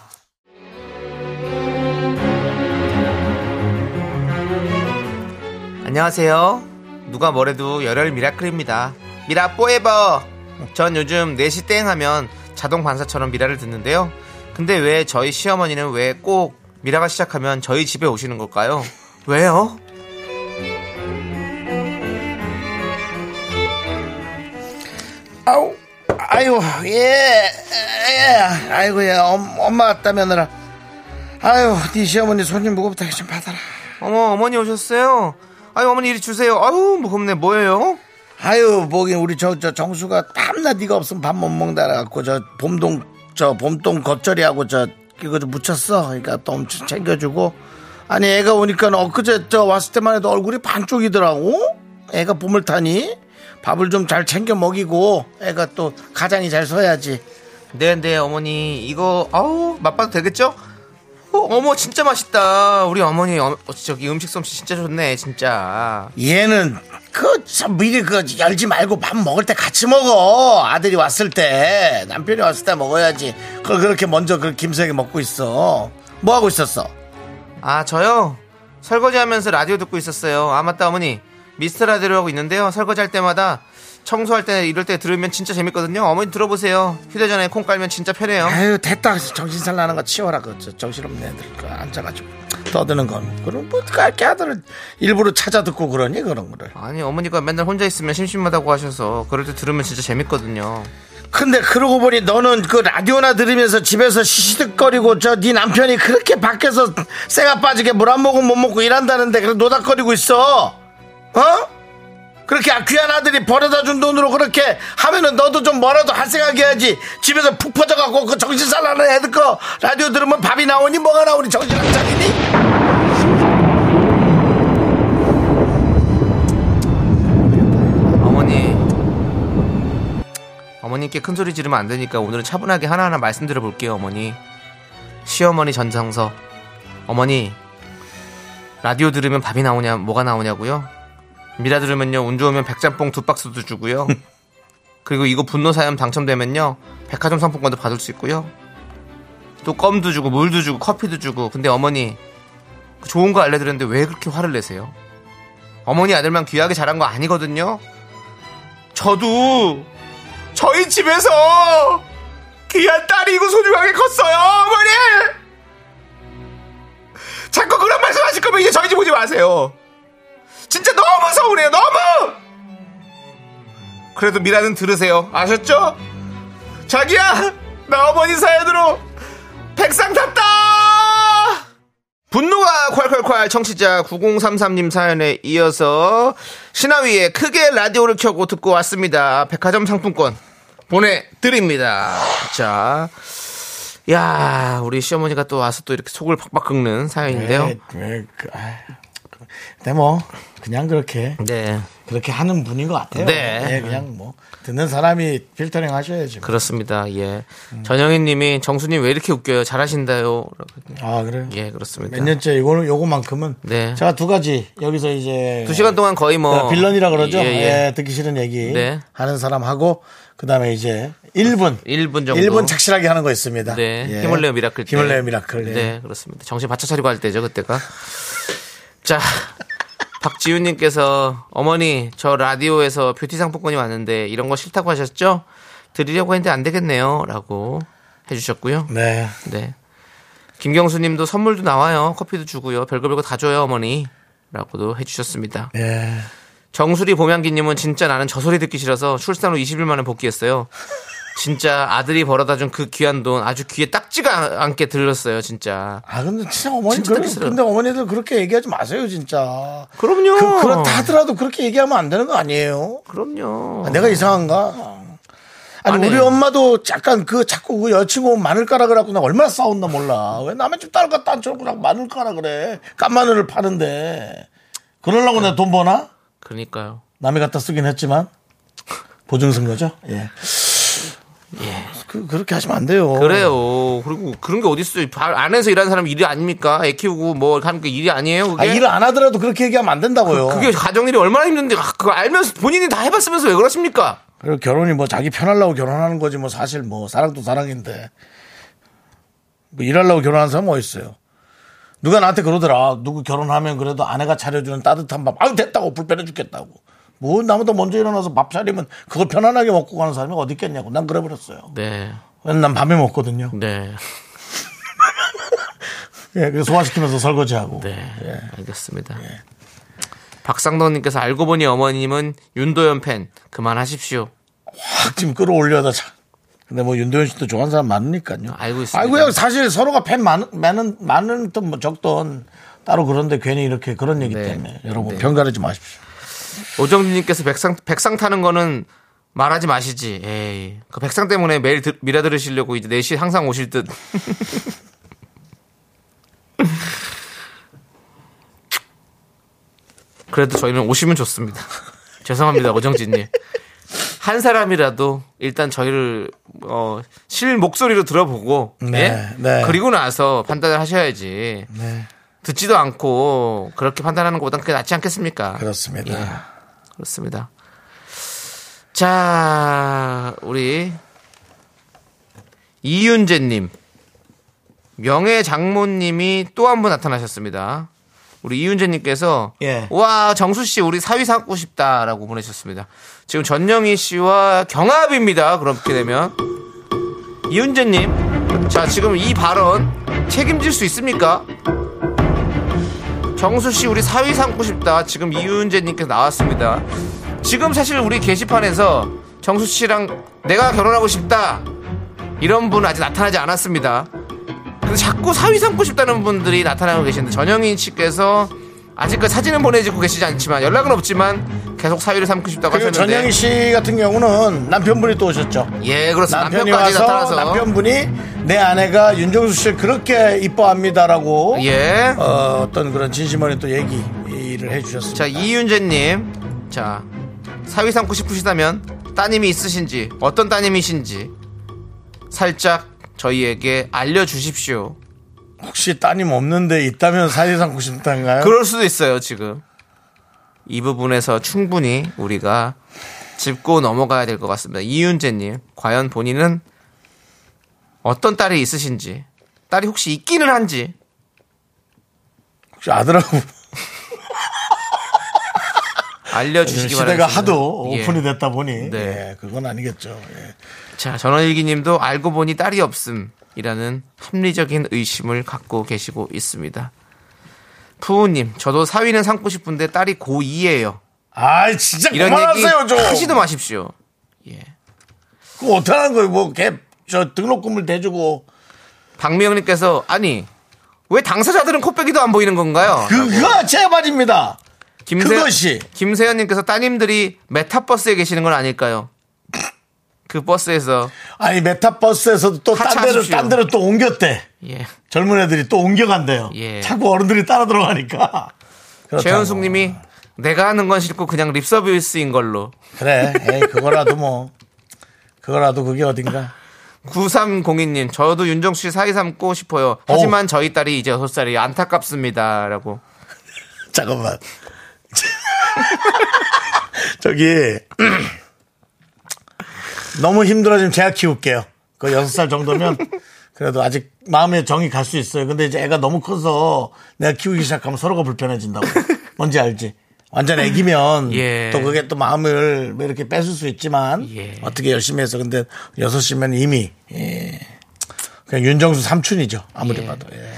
안녕하세요. 누가 뭐래도 열혈 미라클입니다. 미라 포에버. 전 요즘 4시 땡 하면 자동 반사처럼 미라를 듣는데요. 근데 왜 저희 시어머니는 왜 꼭 미라가 시작하면 저희 집에 오시는 걸까요? 왜요? 아우, 아유, 예, 예, 아이고, 예, 엄, 엄마 왔다 며느라. 아유, 네 시어머니 손님 무겁다 좀 받아라. 어머, 어머니 오셨어요? 아유, 어머니 이리 주세요. 아유, 무겁네. 뭐예요? 아유, 뭐긴 우리 저, 저 정수가 밤낮 네가 없으면 밥 못 먹는다 그래갖고 저 봄동, 저 봄동 겉절이하고 저 이거 좀 묻혔어. 그러니까 또 엄청 챙겨주고. 아니, 애가 오니까 엊그제 저 왔을 때만 해도 얼굴이 반쪽이더라고. 애가 봄을 타니 밥을 좀 잘 챙겨 먹이고 애가 또 가장이 잘 서야지. 네, 네, 어머니. 이거, 아우, 맛봐도 되겠죠? 어, 어머, 진짜 맛있다. 우리 어머니, 어, 저기 음식 솜씨 진짜 좋네, 진짜. 얘는 그 참 미리 그 열지 말고 밥 먹을 때 같이 먹어 아들이 왔을 때 남편이 왔을 때 먹어야지 그걸 그렇게 먼저 그 김석이 먹고 있어 뭐 하고 있었어 아, 저요? 설거지 하면서 라디오 듣고 있었어요. 아, 맞다, 어머니. 미스터 라디오 하고 있는데요. 설거지 할 때마다 청소할 때 이럴 때 들으면 진짜 재밌거든요. 어머니 들어보세요. 휴대전화에 콩 깔면 진짜 편해요. 아유 됐다 정신살 나는 거 치워라 그 저, 정신없는 애들 그 앉아가지고 떠드는 건 그럼 뭐 그렇게 아들을 일부러 찾아 듣고 그러니 그런 거를 아니, 어머니가 맨날 혼자 있으면 심심하다고 하셔서 그럴 때 들으면 진짜 재밌거든요. 근데 그러고 보니 너는 그 라디오나 들으면서 집에서 시시득거리고 저 네 남편이 그렇게 밖에서 쇠가 빠지게 물 한 모금 못 먹고 일한다는데 그래 노닥거리고 있어 어? 그렇게 귀한 아들이 버려다 준 돈으로 그렇게 하면은 너도 좀 뭐라도 할 생각 해야지 집에서 푹 퍼져갖고 그 정신 살라는 애들 거 라디오 들으면 밥이 나오니 뭐가 나오니 정신 안 차리니? 어머니. 어머님께 큰 소리 지르면 안 되니까 오늘은 차분하게 하나하나 말씀드려 볼게요, 어머니. 시어머니 전정서. 어머니, 라디오 들으면 밥이 나오냐, 뭐가 나오냐고요? 미라 들으면요, 운 좋으면 백짬뽕 두 박스도 주고요. 그리고 이거 분노 사연 당첨되면요, 백화점 상품권도 받을 수 있고요. 또 껌도 주고, 물도 주고, 커피도 주고. 근데 어머니, 그 좋은 거 알려드렸는데 왜 그렇게 화를 내세요? 어머니 아들만 귀하게 자란 거 아니거든요? 저도 저희 집에서 귀한 딸이고 소중하게 컸어요, 어머니! 자꾸 그런 말씀 하실 거면 이제 저희 집 오지 마세요. 진짜 너무 서운해요, 너무! 그래도 미라는 들으세요. 아셨죠? 자기야, 나 어머니 사연으로 백상 탔다! 분노가 콸콸콸 청취자 9033님 사연에 이어서 신하위에 크게 라디오를 켜고 듣고 왔습니다. 백화점 상품권 보내드립니다. 자, 야 우리 시어머니가 또 와서 또 이렇게 속을 팍팍 긁는 사연인데요. 아이, 그, 근데 뭐, 그냥 그렇게, 네. 그렇게 하는 분인 것 같아요. 네. 예, 그냥 뭐, 듣는 사람이 필터링 하셔야지. 뭐. 그렇습니다. 예. 전영희 님이 정수님 왜 이렇게 웃겨요? 잘하시는데요? 아, 그래요? 예, 그렇습니다. 몇 년째 이거는 요거만큼은 네. 제가 두 가지 여기서 이제 두 시간 동안 거의 뭐. 빌런이라 그러죠. 예, 예, 예. 듣기 싫은 얘기 네. 하는 사람하고 그 다음에 이제 1분 1분 정도. 1분 착실하게 하는 거 있습니다. 네. 예. 힘을 내요 미라클 때. 힘을 내요 미라클. 예. 네, 그렇습니다. 정신 바짝 차리고 할 때죠, 그때가. 자, 박지훈님께서 어머니, 저 라디오에서 뷰티 상품권이 왔는데 이런 거 싫다고 하셨죠? 드리려고 했는데 안 되겠네요. 라고 해주셨고요. 네. 네. 김경수 님도 선물도 나와요. 커피도 주고요. 별거 별거 다 줘요, 어머니. 라고도 해주셨습니다. 예. 정수리 보명기님은 진짜 나는 저 소리 듣기 싫어서 출산 후 20일 만에 복귀했어요. 진짜 아들이 벌어다 준 그 귀한 돈 아주 귀에 딱지가 않게 들렸어요, 진짜. 아 근데 진짜 어머니 진짜 싫어요. 근데 어머니들 그렇게 얘기하지 마세요 진짜. 그럼요. 그, 그렇다 하더라도 그렇게 얘기하면 안 되는 거 아니에요? 그럼요. 아, 내가 이상한가? 아니, 아니. 우리 엄마도 약간 그 자꾸 그 여친구 마늘 까라 그래갖고 내가 얼마나 싸웠나 몰라. 왜 남의 집딸 갖다 앉혀놓고 자꾸 마늘 까라 그래. 깐 마늘을 파는데. 그러려고 내가 돈 버나? 그러니까요. 남이 갖다 쓰긴 했지만. 보증쓴 거죠? 예. 그, 그렇게 하시면 안 돼요. 그래요. 그리고 그런 게 어딨어요. 발 안에서 일하는 사람 일이 아닙니까? 애 키우고 뭐 하는 게 일이 아니에요. 아, 그게. 일을 안 하더라도 그렇게 얘기하면 안 된다고요. 그 게 가정일이 얼마나 힘든데 아, 그거 알면서 본인이 다 해봤으면서 왜 그러십니까? 그리고 결혼이 뭐 자기 편하려고 결혼하는 거지 뭐 사실 뭐 사랑도 사랑인데 뭐 일하려고 결혼하는 사람 뭐 있어요. 누가 나한테 그러더라. 누구 결혼하면 그래도 아내가 차려주는 따뜻한 밥. 아유 됐다고 불편해 죽겠다고. 뭐 나보다 먼저 일어나서 밥 차리면 그걸 편안하게 먹고 가는 사람이 어디 있겠냐고. 난 그래 버렸어요. 네. 난 밤에 먹거든요. 네. 예, 그래서 소화시키면서 설거지하고. 네. 예. 알겠습니다. 박상덕님께서 알고 보니 어머님은 윤도현 팬 그만하십시오. 확 지금 끌어올려다 자. 근데 뭐 윤도현 씨도 좋아하는 사람 많으니까요. 알고 있습니다. 아이고야 사실 서로가 팬 많은 많은 많은 뭐 적던 따로 그런데 괜히 이렇게 그런 얘기 네. 때문에 여러분 네. 편가르지 마십시오. 오정진님께서 백상 백상 타는 거는 말하지 마시지. 에이, 그 백상 때문에 매일 들- 미라 들으시려고 이제 4시 항상 오실 듯. 그래도 저희는 오시면 좋습니다. 죄송합니다, 오정진님. 한 사람이라도 일단 저희를 어, 실 목소리로 들어보고 네, 예? 네. 그리고 나서 판단을 하셔야지. 네. 듣지도 않고 그렇게 판단하는 것보다 그게 낫지 않겠습니까? 그렇습니다. 예, 그렇습니다. 자, 우리 이윤재님, 명예 장모님이 또 한 분 나타나셨습니다. 우리 이윤재님께서 예. 와 정수 씨 우리 사위 삼고 싶다라고 보내셨습니다. 지금 전영희 씨와 경합입니다. 그렇게 되면 이윤재님, 자 지금 이 발언 책임질 수 있습니까? 정수 씨 우리 사위 삼고 싶다. 지금 이윤재님께서 나왔습니다. 지금 사실 우리 게시판에서 정수 씨랑 내가 결혼하고 싶다. 이런 분 아직 나타나지 않았습니다. 근데 자꾸 사위 삼고 싶다는 분들이 나타나고 계시는데 전영인 씨께서 아직 그 사진은 보내주고 계시지 않지만 연락은 없지만 계속 사위를 삼고 싶다고 그리고 하셨는데 전영희 씨 같은 경우는 남편분이 또 오셨죠. 예 그렇습니다. 남편이 남편까지 와서 나타나서 남편분이 내 아내가 윤정수 씨를 그렇게 이뻐합니다라고 예. 어, 어떤 그런 진심 어린 또 얘기를 해주셨습니다. 자 이윤재님 자 사위 삼고 싶으시다면 따님이 있으신지 어떤 따님이신지 살짝 저희에게 알려주십시오. 혹시 따님 없는데 있다면 사이 삼고 싶단가요? 그럴 수도 있어요 지금 이 부분에서 충분히 우리가 짚고 넘어가야 될 것 같습니다. 이윤재님 과연 본인은 어떤 딸이 있으신지 딸이 혹시 있기는 한지 혹시 아들하고 알려주시기 시대가 바랍니다. 하도 예. 오픈이 됐다 보니 네. 예, 그건 아니겠죠. 예. 자, 전원일기님도 알고 보니 딸이 없음 이라는 합리적인 의심을 갖고 계시고 있습니다. 푸우님, 저도 사위는 삼고 싶은데 딸이 고2예요. 아 진짜 이런 얘기 그만하세요 좀. 하지도 마십시오. 예. 그거 어떡하는 거예요? 뭐, 걔, 저 등록금을 대주고. 박미영님께서 아니 왜 당사자들은 코빼기도 안 보이는 건가요? 그거 제 말입니다. 김세, 그것이. 김세현님께서 따님들이 메타버스에 계시는 건 아닐까요? 그 버스에서 아니, 메타버스에서도 또 딴 데로. 딴 데로 또 옮겼대. 예. 젊은 애들이 또 옮겨간대요. 예. 자꾸 어른들이 따라 들어가니까. 그렇다고. 최현숙님이 내가 하는 건 싫고 그냥 립 서비스인 걸로. 그래. 에이, 그거라도 뭐. 그거라도 그게 어딘가. 9302님 저도 윤정수 씨 사이 삼고 싶어요. 하지만 저희 딸이 이제 6살이 안타깝습니다 라고. 잠깐만. 저기 너무 힘들어지면 제가 키울게요. 그 여섯 살 정도면 그래도 아직 마음의 정이 갈 수 있어요. 근데 이제 애가 너무 커서 내가 키우기 시작하면 서로가 불편해진다고. 뭔지 알지? 완전 애기면 예. 또 그게 또 마음을 뭐 이렇게 뺏을 수 있지만 예. 어떻게 열심히 해서 근데 여섯이면 이미 예. 그냥 윤정수 삼촌이죠. 아무리 예. 봐도 예.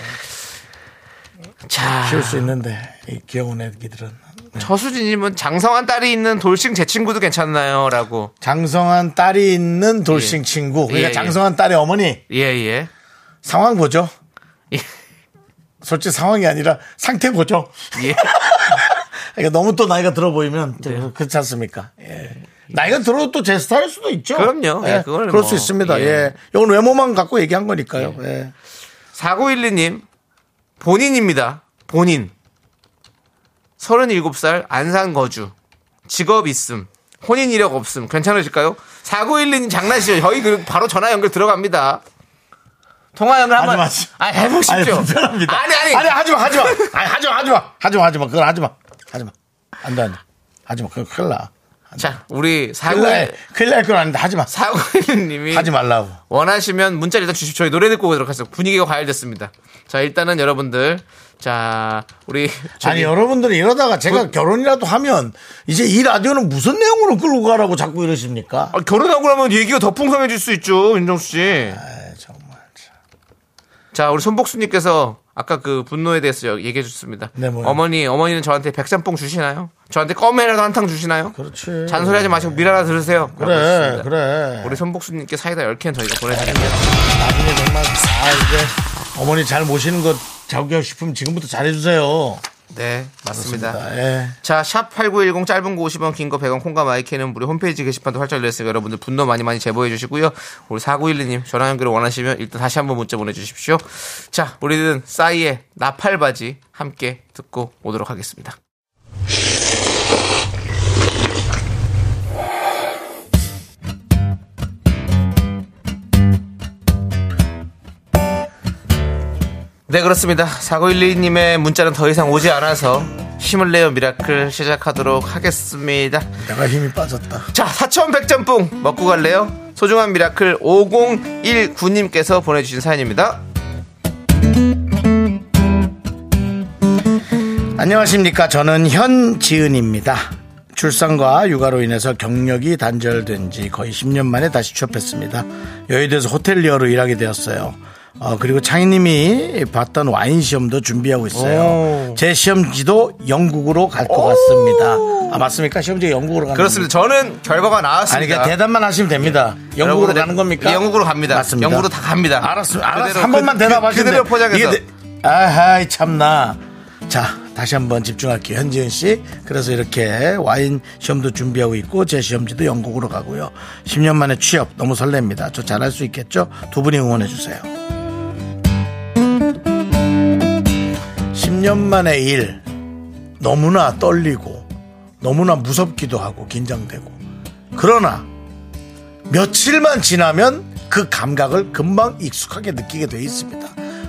자, 키울 수 있는데 이 귀여운 애기들은 저수진님은 장성한 딸이 있는 돌싱 제 친구도 괜찮나요?라고. 장성한 딸이 있는 돌싱 친구. 그러니까 예, 예. 장성한 딸의 어머니 예 예. 상황 보죠. 예. 솔직히 상황이 아니라 상태 보죠. 예. 그러니까 너무 또 나이가 들어 보이면 또 그렇지 않습니까? 예. 나이가 들어도 또 제 스타일 수도 있죠. 그럼요. 예, 그거는 그럴 뭐, 수 있습니다. 예. 예. 이건 외모만 갖고 얘기한 거니까요. 예. 4912님, 본인입니다. 본인. 37살 안산 거주. 직업 있음. 혼인 이력 없음. 괜찮으실까요? 4912님 장난이죠. 저희 그 바로 전화 연결 들어갑니다. 통화 연결 한번 하지 마. 아, 해보십시오. 아니, 불편합니다. 아니, 아니. 아니, 하지 마, 하지 마. 아니, 하지 마, 하지 마. 하지 마, 하지 마. 그건 하지 마. 하지 마. 안 돼, 안 돼. 하지 마. 그건 큰일 나. 자, 우리 4912님이 큰일 날건 아닌데 하지 마. 하지 말라고. 원하시면 문자 일단 주십시오. 저희 노래 듣고 오도록 하겠습니다. 분위기가 과열됐습니다. 자, 일단은 여러분들. 자, 우리. 아니 여러분들이 이러다가 제가 결혼이라도 하면 이제 이 라디오는 무슨 내용으로 끌고 가라고 자꾸 이러십니까? 아, 결혼하고 나면 얘기가 더 풍성해질 수 있죠, 윤정수 씨. 아, 정말. 자, 우리 손복수님께서 아까 그 분노에 대해서 얘기해 주셨습니다. 네, 뭐요? 어머니, 어머니는 저한테 백짬뽕 주시나요? 저한테 껌이라도 한탕 주시나요? 그렇지. 잔소리 하지 마시고 미라나 들으세요. 그래. 그래. 우리 손복수님께 사이다 10캔 저희가 보내드립니다. 나중에 정말 아 이제 어머니 잘 모시는 거 자기하고 싶으면 지금부터 잘해주세요. 네, 맞습니다. 예. 자, 샵 8910 짧은 거 50원, 긴 거 100원, 콩과 마이크는 무료 홈페이지 게시판도 활짝 열렸으니까 여러분들 분노 많이 많이 제보해 주시고요. 우리 4912님 전화 연결을 원하시면 일단 다시 한번 문자 보내주십시오. 자, 우리는 싸이의 나팔바지 함께 듣고 오도록 하겠습니다. 네, 그렇습니다. 4912님의 문자는 더 이상 오지 않아서 힘을 내어 미라클 시작하도록 하겠습니다. 내가 힘이 빠졌다. 자, 사천 백짬뽕 먹고 갈래요? 소중한 미라클 5019님께서 보내주신 사연입니다. 안녕하십니까. 저는 현지은입니다. 출산과 육아로 인해서 경력이 단절된 지 거의 10년 만에 다시 취업했습니다. 여의도에서 호텔리어로 일하게 되었어요. 어, 그리고 창희님이 봤던 와인 시험도 준비하고 있어요. 제 시험지도 영국으로 갈 것 같습니다. 아, 맞습니까? 시험지 영국으로 가는 그렇습니다. 저는 결과가 아니, 나왔습니다. 그냥 대답만 하시면 됩니다. 영국으로 여러분들, 가는 겁니까? 예, 영국으로 갑니다. 맞습니다. 영국으로 다 갑니다. 알았습니다. 알았어. 그대로 한 번만 그- 대답하시면 그대로 돼요. 포장해서. 내- 아하이, 참나. 자, 다시 한번 집중할게요. 현지은 씨. 그래서 이렇게 와인 시험도 준비하고 있고, 제 시험지도 영국으로 가고요. 10년 만에 취업. 너무 설렙니다. 저 잘할 수 있겠죠? 두 분이 응원해 주세요. 10년 만에 일. 너무나 떨리고, 너무나 무섭기도 하고, 긴장되고. 그러나, 며칠만 지나면 그 감각을 금방 익숙하게 느끼게 돼 있습니다.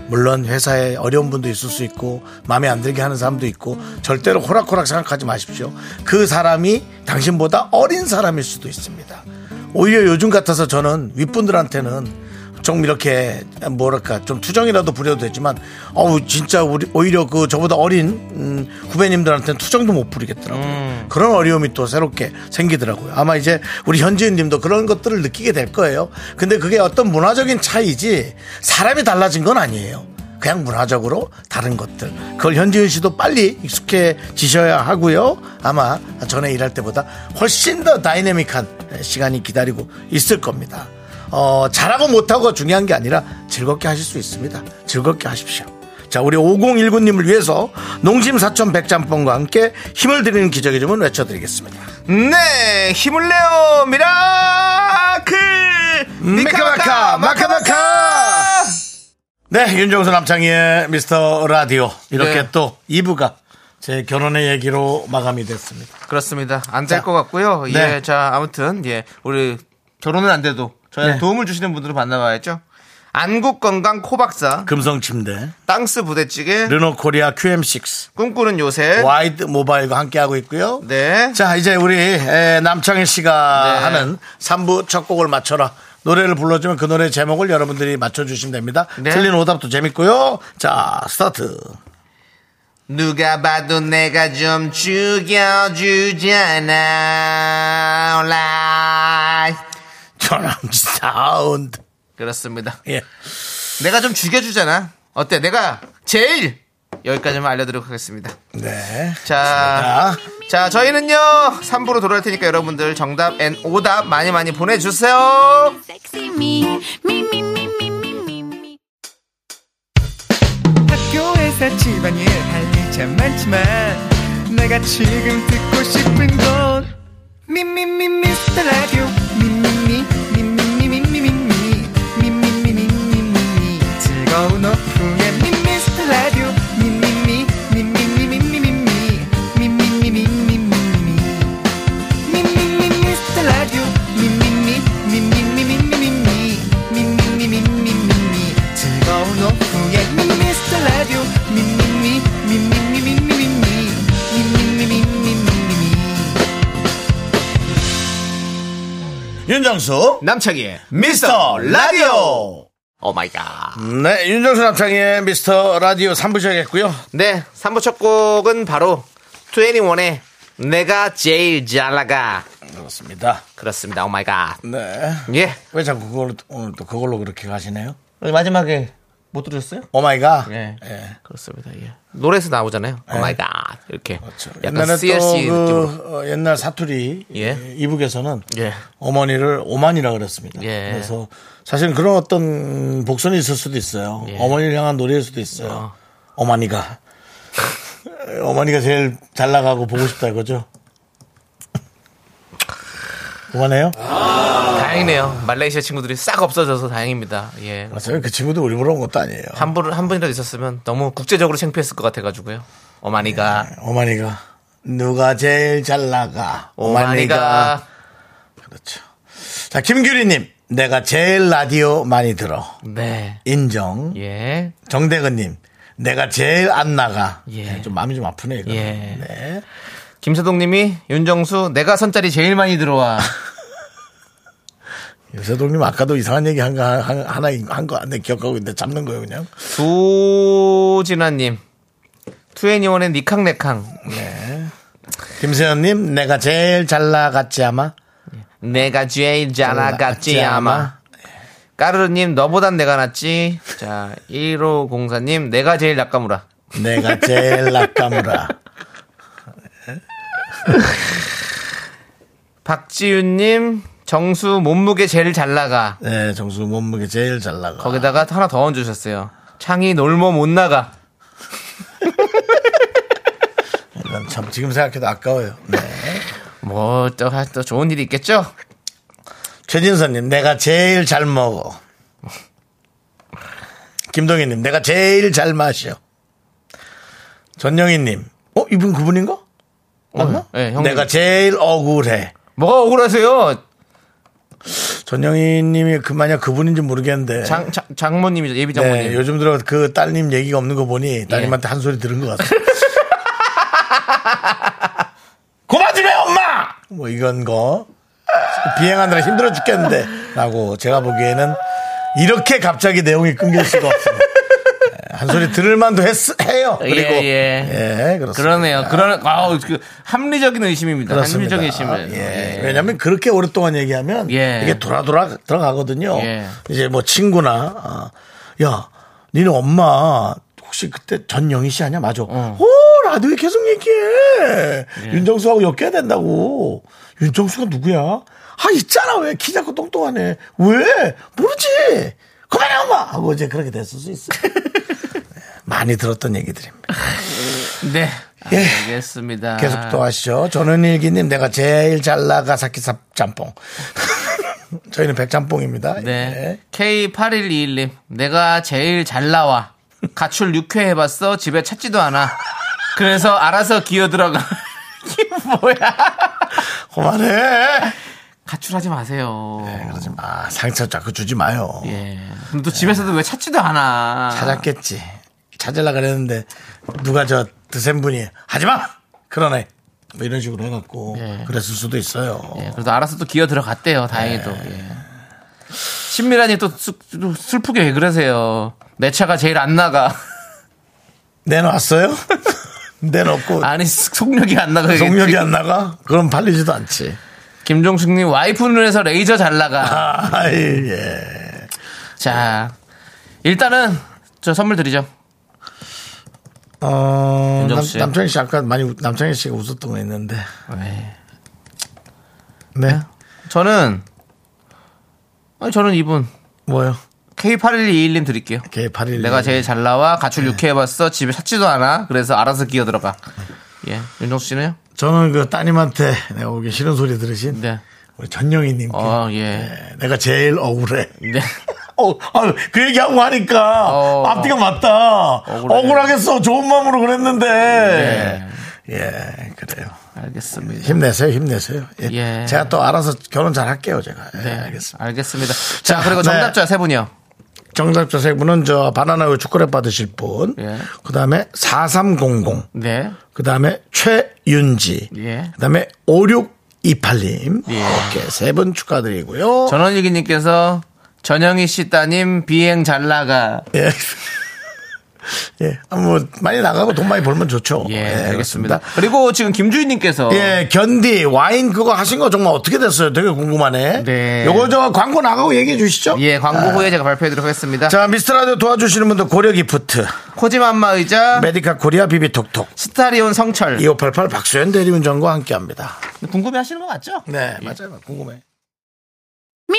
물론 회사에 어려운 분도 있을 수 있고 마음에 안 들게 하는 사람도 있고 절대로 호락호락 생각하지 마십시오. 그 사람이 당신보다 어린 사람일 수도 있습니다. 오히려 요즘 같아서 저는 윗분들한테는 좀 이렇게 뭐랄까 좀 투정이라도 부려도 되지만 어우 진짜 우리 오히려 그 저보다 어린 음, 후배님들한테는 투정도 못 부리겠더라고요. 그런 어려움이 또 새롭게 생기더라고요. 아마 이제 우리 현지은님도 그런 것들을 느끼게 될 거예요. 근데 그게 어떤 문화적인 차이지 사람이 달라진 건 아니에요. 그냥 문화적으로 다른 것들. 그걸 현지은 씨도 빨리 익숙해지셔야 하고요. 아마 전에 일할 때보다 훨씬 더 다이내믹한 시간이 기다리고 있을 겁니다. 어, 잘하고 못하고 중요한 게 아니라 즐겁게 하실 수 있습니다. 즐겁게 하십시오. 자, 우리 5019님을 위해서 농심 사천 백짬뽕과 함께 힘을 드리는 기적의 주문 외쳐드리겠습니다. 네, 힘을 내요, 미라클! 미카마카, 마카마카! 네, 윤정수 남창희의 미스터 라디오. 이렇게 네. 또 2부가 제 결혼의 얘기로 마감이 됐습니다. 그렇습니다. 안될 자, 것 같고요. 네. 예, 자, 아무튼, 예, 우리 결혼은 안 돼도 저희 네. 도움을 주시는 분들을 만나봐야죠. 안국 건강 코박사, 금성 침대, 땅스 부대찌개, 르노 코리아 QM6, 꿈꾸는 요새, 와이드 모바일과 함께하고 있고요. 네. 자, 이제 우리 에, 남창희 씨가 네. 하는 3부 첫 곡을 맞춰라. 노래를 불러주면 그 노래 제목을 여러분들이 맞춰주시면 됩니다. 네. 틀린 오답도 재밌고요. 자, 스타트. 누가 봐도 내가 좀 죽여주잖아. All right. 조남지 사운드. 그렇습니다. 예. 내가 좀 죽여주잖아. 어때? 내가 제일 여기까지만 알려드리도록 하겠습니다. 네. 자, 자, 저희는요, 3부로 돌아올 테니까 여러분들 정답 and 오답 많이 많이 보내주세요. Sexy me, me, me, me, me, me, me, me. 학교에서 집안일 할일참 많지만 내가 지금 듣고 싶은 건 미미미 미스터 라디오 윤정수. 남창희의 미스터 라디오. Oh my god. 네. 윤정수 남창희의 미스터 라디오 3부 시작했고요. 네, 3부 첫 곡은 바로 2NE1의 내가 제일 잘 나가. 그렇습니다. 그렇습니다. Oh my god. 네. 예. 왜 자꾸 그걸로, 오늘 또 그걸로 그렇게 가시네요? 마지막에 못 들으셨어요? Oh my god. 예. 예. 그렇습니다. 예. 노래에서 나오잖아요. Oh my god. 이렇게. 그렇죠. 약간 옛날에 CLC. 그, 어, 옛날 사투리 예. 이북에서는 예. 어머니를 오만이라 그랬습니다. 예. 그래서 사실은 그런 어떤 복선이 있을 수도 있어요. 예. 어머니를 향한 노래일 수도 있어요. 어머니가 어머니가 제일 잘 나가고 보고 싶다 이거죠. 그만해요? 다행이네요. 말레이시아 친구들이 싹 없어져서 다행입니다. 예. 맞아요. 그 친구도 우리 보러 온 것도 아니에요. 한 분, 한 분이라도 있었으면 너무 국제적으로 창피했을 것 같아가지고요. 어머니가. 어머니가 누가 제일 잘 나가? 어머니가. 그렇죠. 자 김규리님 내가 제일 라디오 많이 들어. 네. 인정. 예. 정대근님, 내가 제일 안 나가. 예. 네, 좀 마음이 좀 아프네, 이거. 예. 네. 김서동 님이 윤정수 내가 선짜리 제일 많이 들어와. 유세동님 아까도 이상한 얘기 한 거, 한- 하나 한 거, 내 기억하고 있는데 잡는 거예요, 그냥. 조진아님. 투애니원의 니캉네캉. 김세현님, 내가 제일 잘 나갔지, 아마. 내가 제일 잘 나갔지 아마. 까르르님 너보단 내가 낫지. 자 1504님 내가 제일 낚아무라. 내가 제일 낚아무라. 박지윤님 정수 몸무게 제일 잘 나가. 네, 정수 몸무게 제일 잘 나가. 거기다가 하나 더 얹으셨어요. 창이 놀모 못 나가. 이건 참, 지금 생각해도 아까워요. 네. 뭐또 또 좋은 일이 있겠죠? 최진선님, 내가 제일 잘 먹어. 김동희님, 내가 제일 잘 마셔. 전영희님, 어, 이분 그분인가? 맞나? 네, 형님. 내가 제일 억울해. 뭐가 억울하세요? 전영희님이 그 만약 그분인지 모르겠는데. 장, 장 장모님이죠 예비 장모님. 네, 요즘 들어 그 딸님 얘기가 없는 거 보니 따님한테 한 소리 들은 것 같아요. 그만 좀 해, 엄마! 뭐 이건 거. 비행하느라 힘들어 죽겠는데. 라고 제가 보기에는 이렇게 갑자기 내용이 끊길 수가 없어요. 네, 한 소리 들을 만도 했, 해요. 그리고. 예, 예. 예, 그렇습니다. 그러네요. 그런 아우 그 합리적인 의심입니다. 그렇습니다. 합리적인 의심을. 예. 왜냐하면 그렇게 오랫동안 얘기하면 예. 이게 돌아 돌아 들어가거든요. 예. 이제 뭐 친구나 아, 야 니네 엄마 혹시 그때 전영희 씨 아니야? 맞아. 어. 오, 라디오에 계속 얘기해. 윤정수하고 엮여야 된다고. 윤정수가 누구야? 아, 있잖아. 왜 키 작고 똥똥하네. 왜? 모르지. 그만해, 엄마! 하고 이제 그렇게 됐을 수 있어. 많이 들었던 얘기들입니다. 네. 예. 알겠습니다. 계속 또 하시죠. 저는 일기님, 내가 제일 잘 나가 사키사 짬뽕. 저희는 백짬뽕입니다. 네. K8121님, 내가 제일 잘 나와. 가출 6회 해봤어. 집에 찾지도 않아. 그래서 알아서 기어 들어가. 이게 뭐야? 그만해. 가출하지 마세요. 그러지 마. 상처 자꾸 주지 마요. 예. 그럼 또 집에서도 왜 찾지도 않아? 찾았겠지. 찾으려 그랬는데 누가 저 드센 분이 하지 마. 그러네. 뭐 이런 식으로 해갖고 예. 그랬을 수도 있어요. 예, 그래도 알아서 또 기어 들어갔대요. 다행히도. 예. 신미란이 또 슬- 또 슬프게 왜 그러세요? 내 차가 제일 안 나가. 내놨어요? 내놓고 아니 속력이 안 나가. 속력이 안 나가? 그럼 팔리지도 않지. 김종숙님 와이프 눈에서 레이저 잘 나가. 아, 예. 자, 일단은 저 선물 드리죠. 어, 남, 윤정수 씨. 남창희 씨 아까 많이 웃- 남창희 씨가 웃었던 거 있는데. 왜? 네. 저는 아니 저는 이분 뭐요? K8121님 드릴게요. 걔 8일. 내가 제일 잘 나와 가출 6회 해봤어 집에 찾지도 않아 그래서 알아서 기어 들어가. 예, 윤정수 씨는요? 저는 그 따님한테 내가 오기 싫은 소리 들으신 네. 우리 전영희 님께 어, 예. 네, 내가 제일 억울해. 네. 어, 아유, 그 얘기하고 하니까 어. 앞뒤가 맞다. 억울해. 억울하겠어. 좋은 마음으로 그랬는데. 네. 예, 그래요. 알겠습니다. 힘내세요, 힘내세요. 예. 예. 제가 또 알아서 결혼 잘 할게요, 제가. 예, 네, 알겠습니다. 알겠습니다. 자, 자, 그리고 네. 정답자 세 분이요. 정답자 세 분은 저 바나나우유 초콜릿 받으실 분. 예. 그 다음에 4300. 네. 그 다음에 최윤지. 예. 그 다음에 5628님. 예. 이렇게 세 분 축하드리고요. 전원일기님께서 전영희 씨 따님 비행 잘 나가. 예. 예. 아, 뭐, 많이 나가고 돈 많이 벌면 좋죠. 예, 예, 알겠습니다. 그리고 지금 김주희님께서 예, 견디, 와인 그거 하신 거 정말 어떻게 됐어요? 되게 궁금하네. 네. 요거 저 광고 나가고 얘기해 주시죠. 예, 광고 후에 제가 발표해드리도록 하겠습니다. 자, 미스터 라디오 도와주시는 분들 고려 기프트, 코지맘마 의자, 메디카 코리아 비비톡톡, 스타리온 성철. 2588 박수현 대리운전과 함께 합니다. 궁금해 하시는 거 맞죠? 네, 맞아요. 궁금해. Me,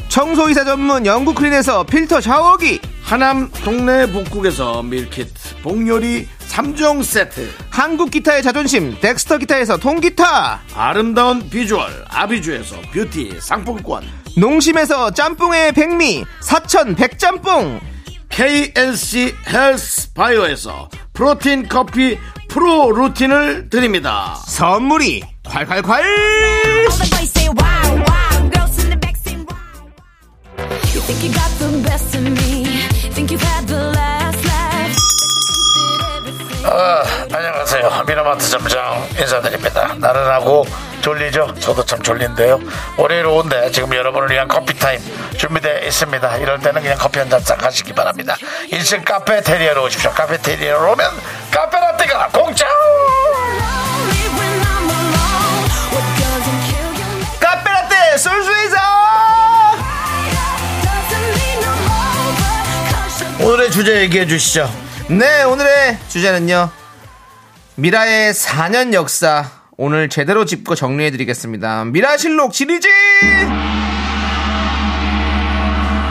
청소이사 전문 영국 클린에서 필터 샤워기, 하남 동네 복국에서 밀키트 복요리 3종 세트, 한국 기타의 자존심 덱스터 기타에서 통기타, 아름다운 비주얼 아비주에서 뷰티 상품권, 농심에서 짬뽕의 백미 사천 백짬뽕, KNC 헬스 바이오에서 프로틴 커피 프로 루틴을 드립니다. 선물이 콸콸콸! Think you got the best of me, think you've had the last laugh. 안녕하세요. 미나마트 점장 인사드립니다. 나른하고 졸리죠? 저도 참 졸린데요. 월요일 오후인데 지금 여러분을 위한 커피 타임 준비되어 있습니다. 이럴 때는 그냥 커피 한 잔 싹 하시기 바랍니다. 1층 카페테리아로 오십시오. 카페테리아로 오면 카페라떼가 공짜! 카페라떼 쏠수 있어! 오늘의 주제 얘기해 주시죠. 네, 오늘의 주제는요. 미라의 4년 역사 오늘 제대로 짚고 정리해 드리겠습니다. 미라실록 시리즈!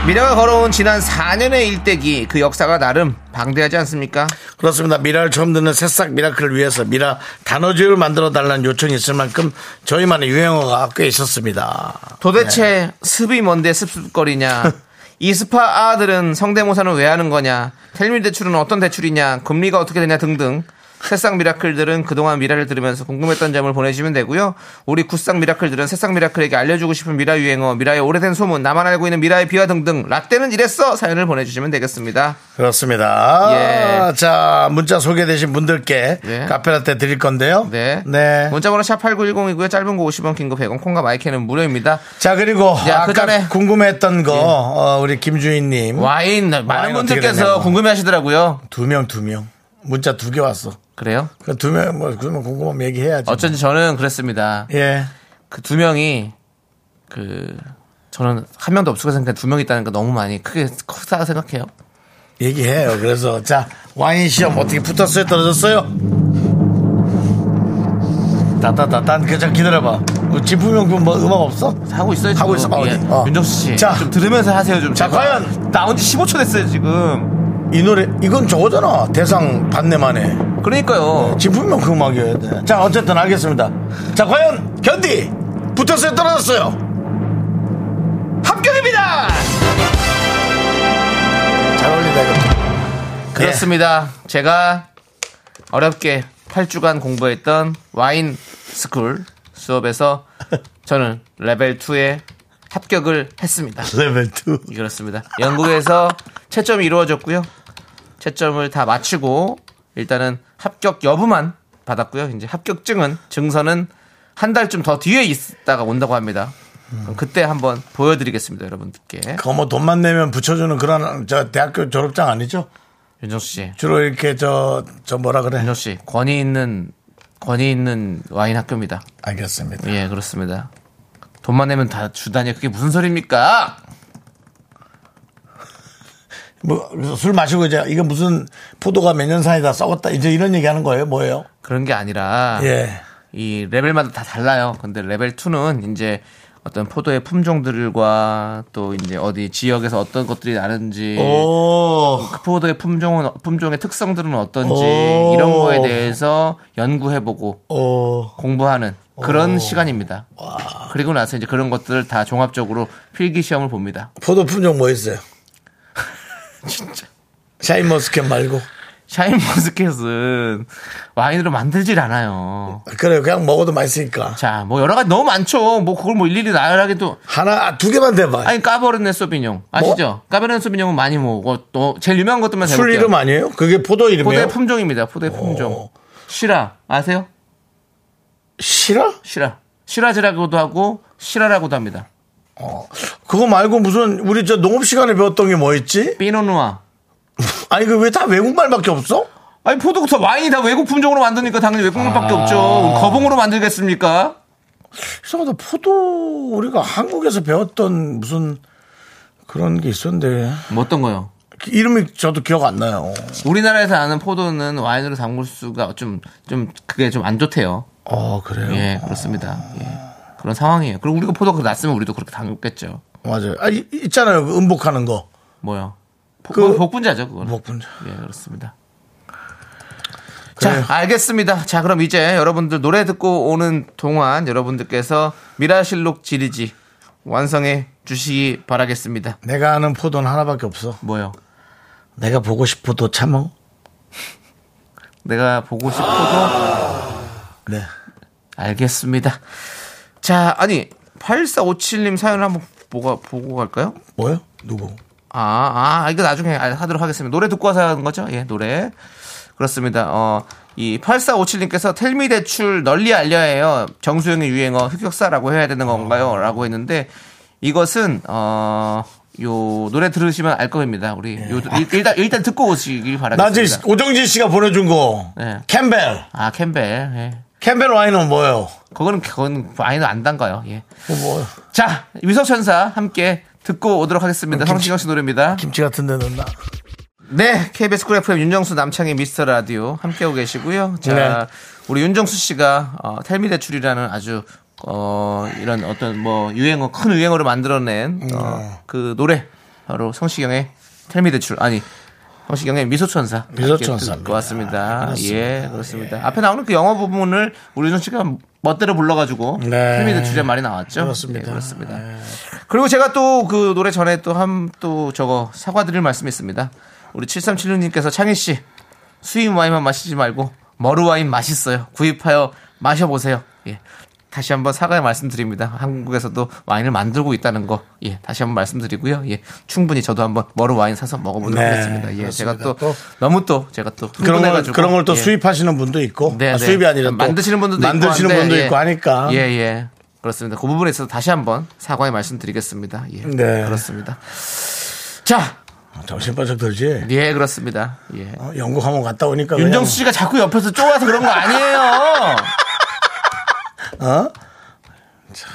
미라가 걸어온 지난 4년의 일대기 그 역사가 나름 방대하지 않습니까? 그렇습니다. 미라를 처음 듣는 새싹 미라클을 위해서 미라 단어지를 만들어 달라는 요청이 있을 만큼 저희만의 유행어가 꽤 있었습니다. 도대체 습이 뭔데 습습거리냐? 이 스파 아들은 성대모사는 왜 하는 거냐? 텔미 대출은 어떤 대출이냐? 금리가 어떻게 되냐 등등 새싹 미라클들은 그동안 미라를 들으면서 궁금했던 점을 보내주시면 되고요. 우리 굿싹 미라클들은 새싹 미라클에게 알려주고 싶은 미라 유행어, 미라의 오래된 소문, 나만 알고 있는 미라의 비화 등등 라떼는 이랬어 사연을 보내주시면 되겠습니다. 그렇습니다. 예. 자, 문자 소개되신 분들께 네. 카페라떼 드릴 건데요. 네. 네. 문자번호 샵 8910이고요. 짧은 거 50원, 긴 거 100원, 콩과 마이크는 무료입니다. 자, 그리고 야, 아까 그 궁금했던 거, 어, 우리 김주인님. 와인 많은 와인 분들께서. 궁금해하시더라고요. 두 명, 두 명. 문자 두 개 왔어. 그래요? 그 두 명, 뭐, 그러면 궁금하면 얘기해야지. 어쩐지 저는 그랬습니다. 예. 그 두 명이 그 저는 한 명도 없을 거 생각해 두 명 있다는 거 너무 많이 크게 크다 생각해요. 얘기해요. 그래서, 자, 와인 시험 어떻게 붙었어요? 떨어졌어요? 따따따딴, 그자 기다려봐. 그 진품용품 뭐 음악 없어? 하고 있어요. 하고 지금. 있어. 예. 어디? 어. 윤정수 씨, 자. 좀 들으면서 하세요 좀. 자. 과연- 나온 지 15초 됐어요 지금. 이 노래, 이건 저거잖아. 대상 받네만에. 그러니까요. 진품용 그 음악이어야 돼. 자, 어쨌든 알겠습니다. 자, 과연 견디 붙었어요, 떨어졌어요? 합격입니다. 잘 어울린다 이거. 그렇습니다. 제가 어렵게 8주간 공부했던 와인 스쿨 수업에서 저는 레벨 2에 합격을 했습니다. 레벨 2. 그렇습니다. 영국에서 채점이 이루어졌고요. 채점을 다 마치고 일단은 합격 여부만 받았고요. 이제 합격증은 증서는 한 달쯤 더 뒤에 있다가 온다고 합니다. 그럼 그때 한번 보여드리겠습니다, 여러분들께. 그거 뭐 돈만 내면 붙여주는 그런 저 대학교 졸업장 아니죠? 윤정수 씨, 주로 이렇게 저, 저 뭐라 그래? 윤정수 씨, 권위 있는 권위 있는 와인 학교입니다. 알겠습니다. 예, 그렇습니다. 돈만 내면 다 주다니 그게 무슨 소리입니까? 뭐, 술 마시고 이제 이거 무슨 포도가 몇 년 사이다 썩었다 이제 이런 얘기 하는 거예요? 뭐예요? 그런 게 아니라 예. 이 레벨마다 다 달라요. 근데 레벨 2는 이제 어떤 포도의 품종들과 또 이제 어디 지역에서 어떤 것들이 나는지 오. 그 포도의 품종은 품종의 특성들은 어떤지 오. 이런 거에 대해서 연구해보고 오. 공부하는 그런 시간입니다. 그리고 나서 이제 그런 것들을 다 종합적으로 필기 시험을 봅니다. 포도 품종 뭐 있어요? 진짜. 샤인머스켓 말고. 샤인머스켓은 와인으로 만들질 않아요. 그래 그냥 먹어도 맛있으니까. 자, 뭐 여러 가지 너무 많죠. 뭐 그걸 뭐 일일이 나열하기도 하나 아, 두 개만 대봐. 아니 까버르네 소비뇽 아시죠? 까버르네 소비뇽은 많이 먹고 또 제일 유명한 것들만 술 해볼게요. 이름 아니에요? 그게 포도 이름이에요? 포도의 품종입니다. 포도의 품종. 시라 아세요? 실화? 시라 시라즈라고도 하고 시라라고도 합니다. 그거 말고 무슨 우리 저 농업 시간에 배웠던 게뭐 있지? 피노누아. 아니 그 왜 다 외국말밖에 없어? 아니 포도 다 와인이 다 외국 품종으로 만드니까 당연히 외국물밖에 아. 없죠. 거봉으로 만들겠습니까? 이상하다 포도 우리가 한국에서 배웠던 무슨 그런 게 있었는데 뭐 어떤 거요? 이름이 저도 기억 안 나요. 우리나라에서 아는 포도는 와인으로 담글 수가 좀 좀 그게 좀 안 좋대요. 어 그래요? 예, 그렇습니다. 예. 그런 상황이에요. 그리고 우리가 포도가 났으면 우리도 그렇게 담겼겠죠. 맞아요. 아 이- 있잖아요. 그 음복하는 거. 뭐요? 복, 그- 복분자죠, 그거. 복분자. 예, 그렇습니다. 그래요. 자, 알겠습니다. 자, 그럼 이제 여러분들 노래 듣고 오는 동안 여러분들께서 미라실록 지리지 완성해 주시기 바라겠습니다. 내가 아는 포도는 하나밖에 없어. 뭐요? 내가 보고 싶어도 참어. 내가 보고 싶어도 네. 알겠습니다. 자, 아니 8457님 사연을 한번 보고, 보고 갈까요? 뭐요? 누구? 아, 아, 이거 나중에 하도록 하겠습니다. 노래 듣고 와서 하는 거죠? 예, 노래. 그렇습니다. 어, 이 8457님께서 텔미 대출 널리 알려야 해요. 정수영의 유행어 흑역사라고 해야 되는 건가요? 라고 했는데 이것은, 어, 요, 노래 들으시면 알 겁니다. 우리, 요, 일- 일단, 일단 듣고 오시길 바라겠습니다. 오정진 씨가 보내준 거. 네. 캠벨. 아, 캠벨. 예. 캠벨 와인은 뭐예요? 그거는, 그건 와인은 안 담가요. 예. 뭐요? 자, 미소천사 함께 듣고 오도록 하겠습니다. 성시경 씨 노래입니다. 김치 같은 데 넣나? 네, KBS 쿨 FM 윤정수 남창희의 미스터 라디오 함께하고 계시고요. 자, 네. 우리 윤정수 씨가 어, 텔미 대출이라는 아주 어, 이런 어떤 뭐 유행어 큰 유행어를 만들어낸 어, 그 노래 바로 성시경의 텔미 대출 아니 성시경의 미소천사 미소천사입니다. 듣고 왔습니다. 예, 그렇습니다. 앞에 나오는 그 영어 부분을 우리 윤정 씨가 멋대로 불러가지고 네. 텔미 대출이란 말이 나왔죠. 그렇습니다. 예, 그렇습니다. 그리고 제가 또 그 노래 전에 또한또 저거 사과드릴 말씀이 있습니다. 우리 7376님께서 창희 씨 수입 와인만 마시지 말고 머루 와인 맛있어요. 구입하여 마셔보세요. 예. 다시 한번 사과의 말씀드립니다. 한국에서도 와인을 만들고 있다는 거, 예, 다시 한번 말씀드리고요. 예, 충분히 저도 한번 머루 와인 사서 먹어보도록 네, 하겠습니다. 예, 제가 또, 그렇습니다. 또 너무 또 제가 또 그런 걸, 그런 걸또 예. 수입하시는 분도 있고 네, 아, 네. 수입이 아니라 또 만드시는 분들도 만드시는 있고 분도 한데, 있고 예. 하니까 예, 예. 그렇습니다. 그 부분에 있어서 다시 한번 사과의 말씀드리겠습니다. 예. 네. 그렇습니다. 자, 정신 바짝 들지 예, 그렇습니다. 예. 어, 영국 한번 갔다 오니까 윤정수 씨가 자꾸 옆에서 쪼아서 그런 거 아니에요. 어? 자,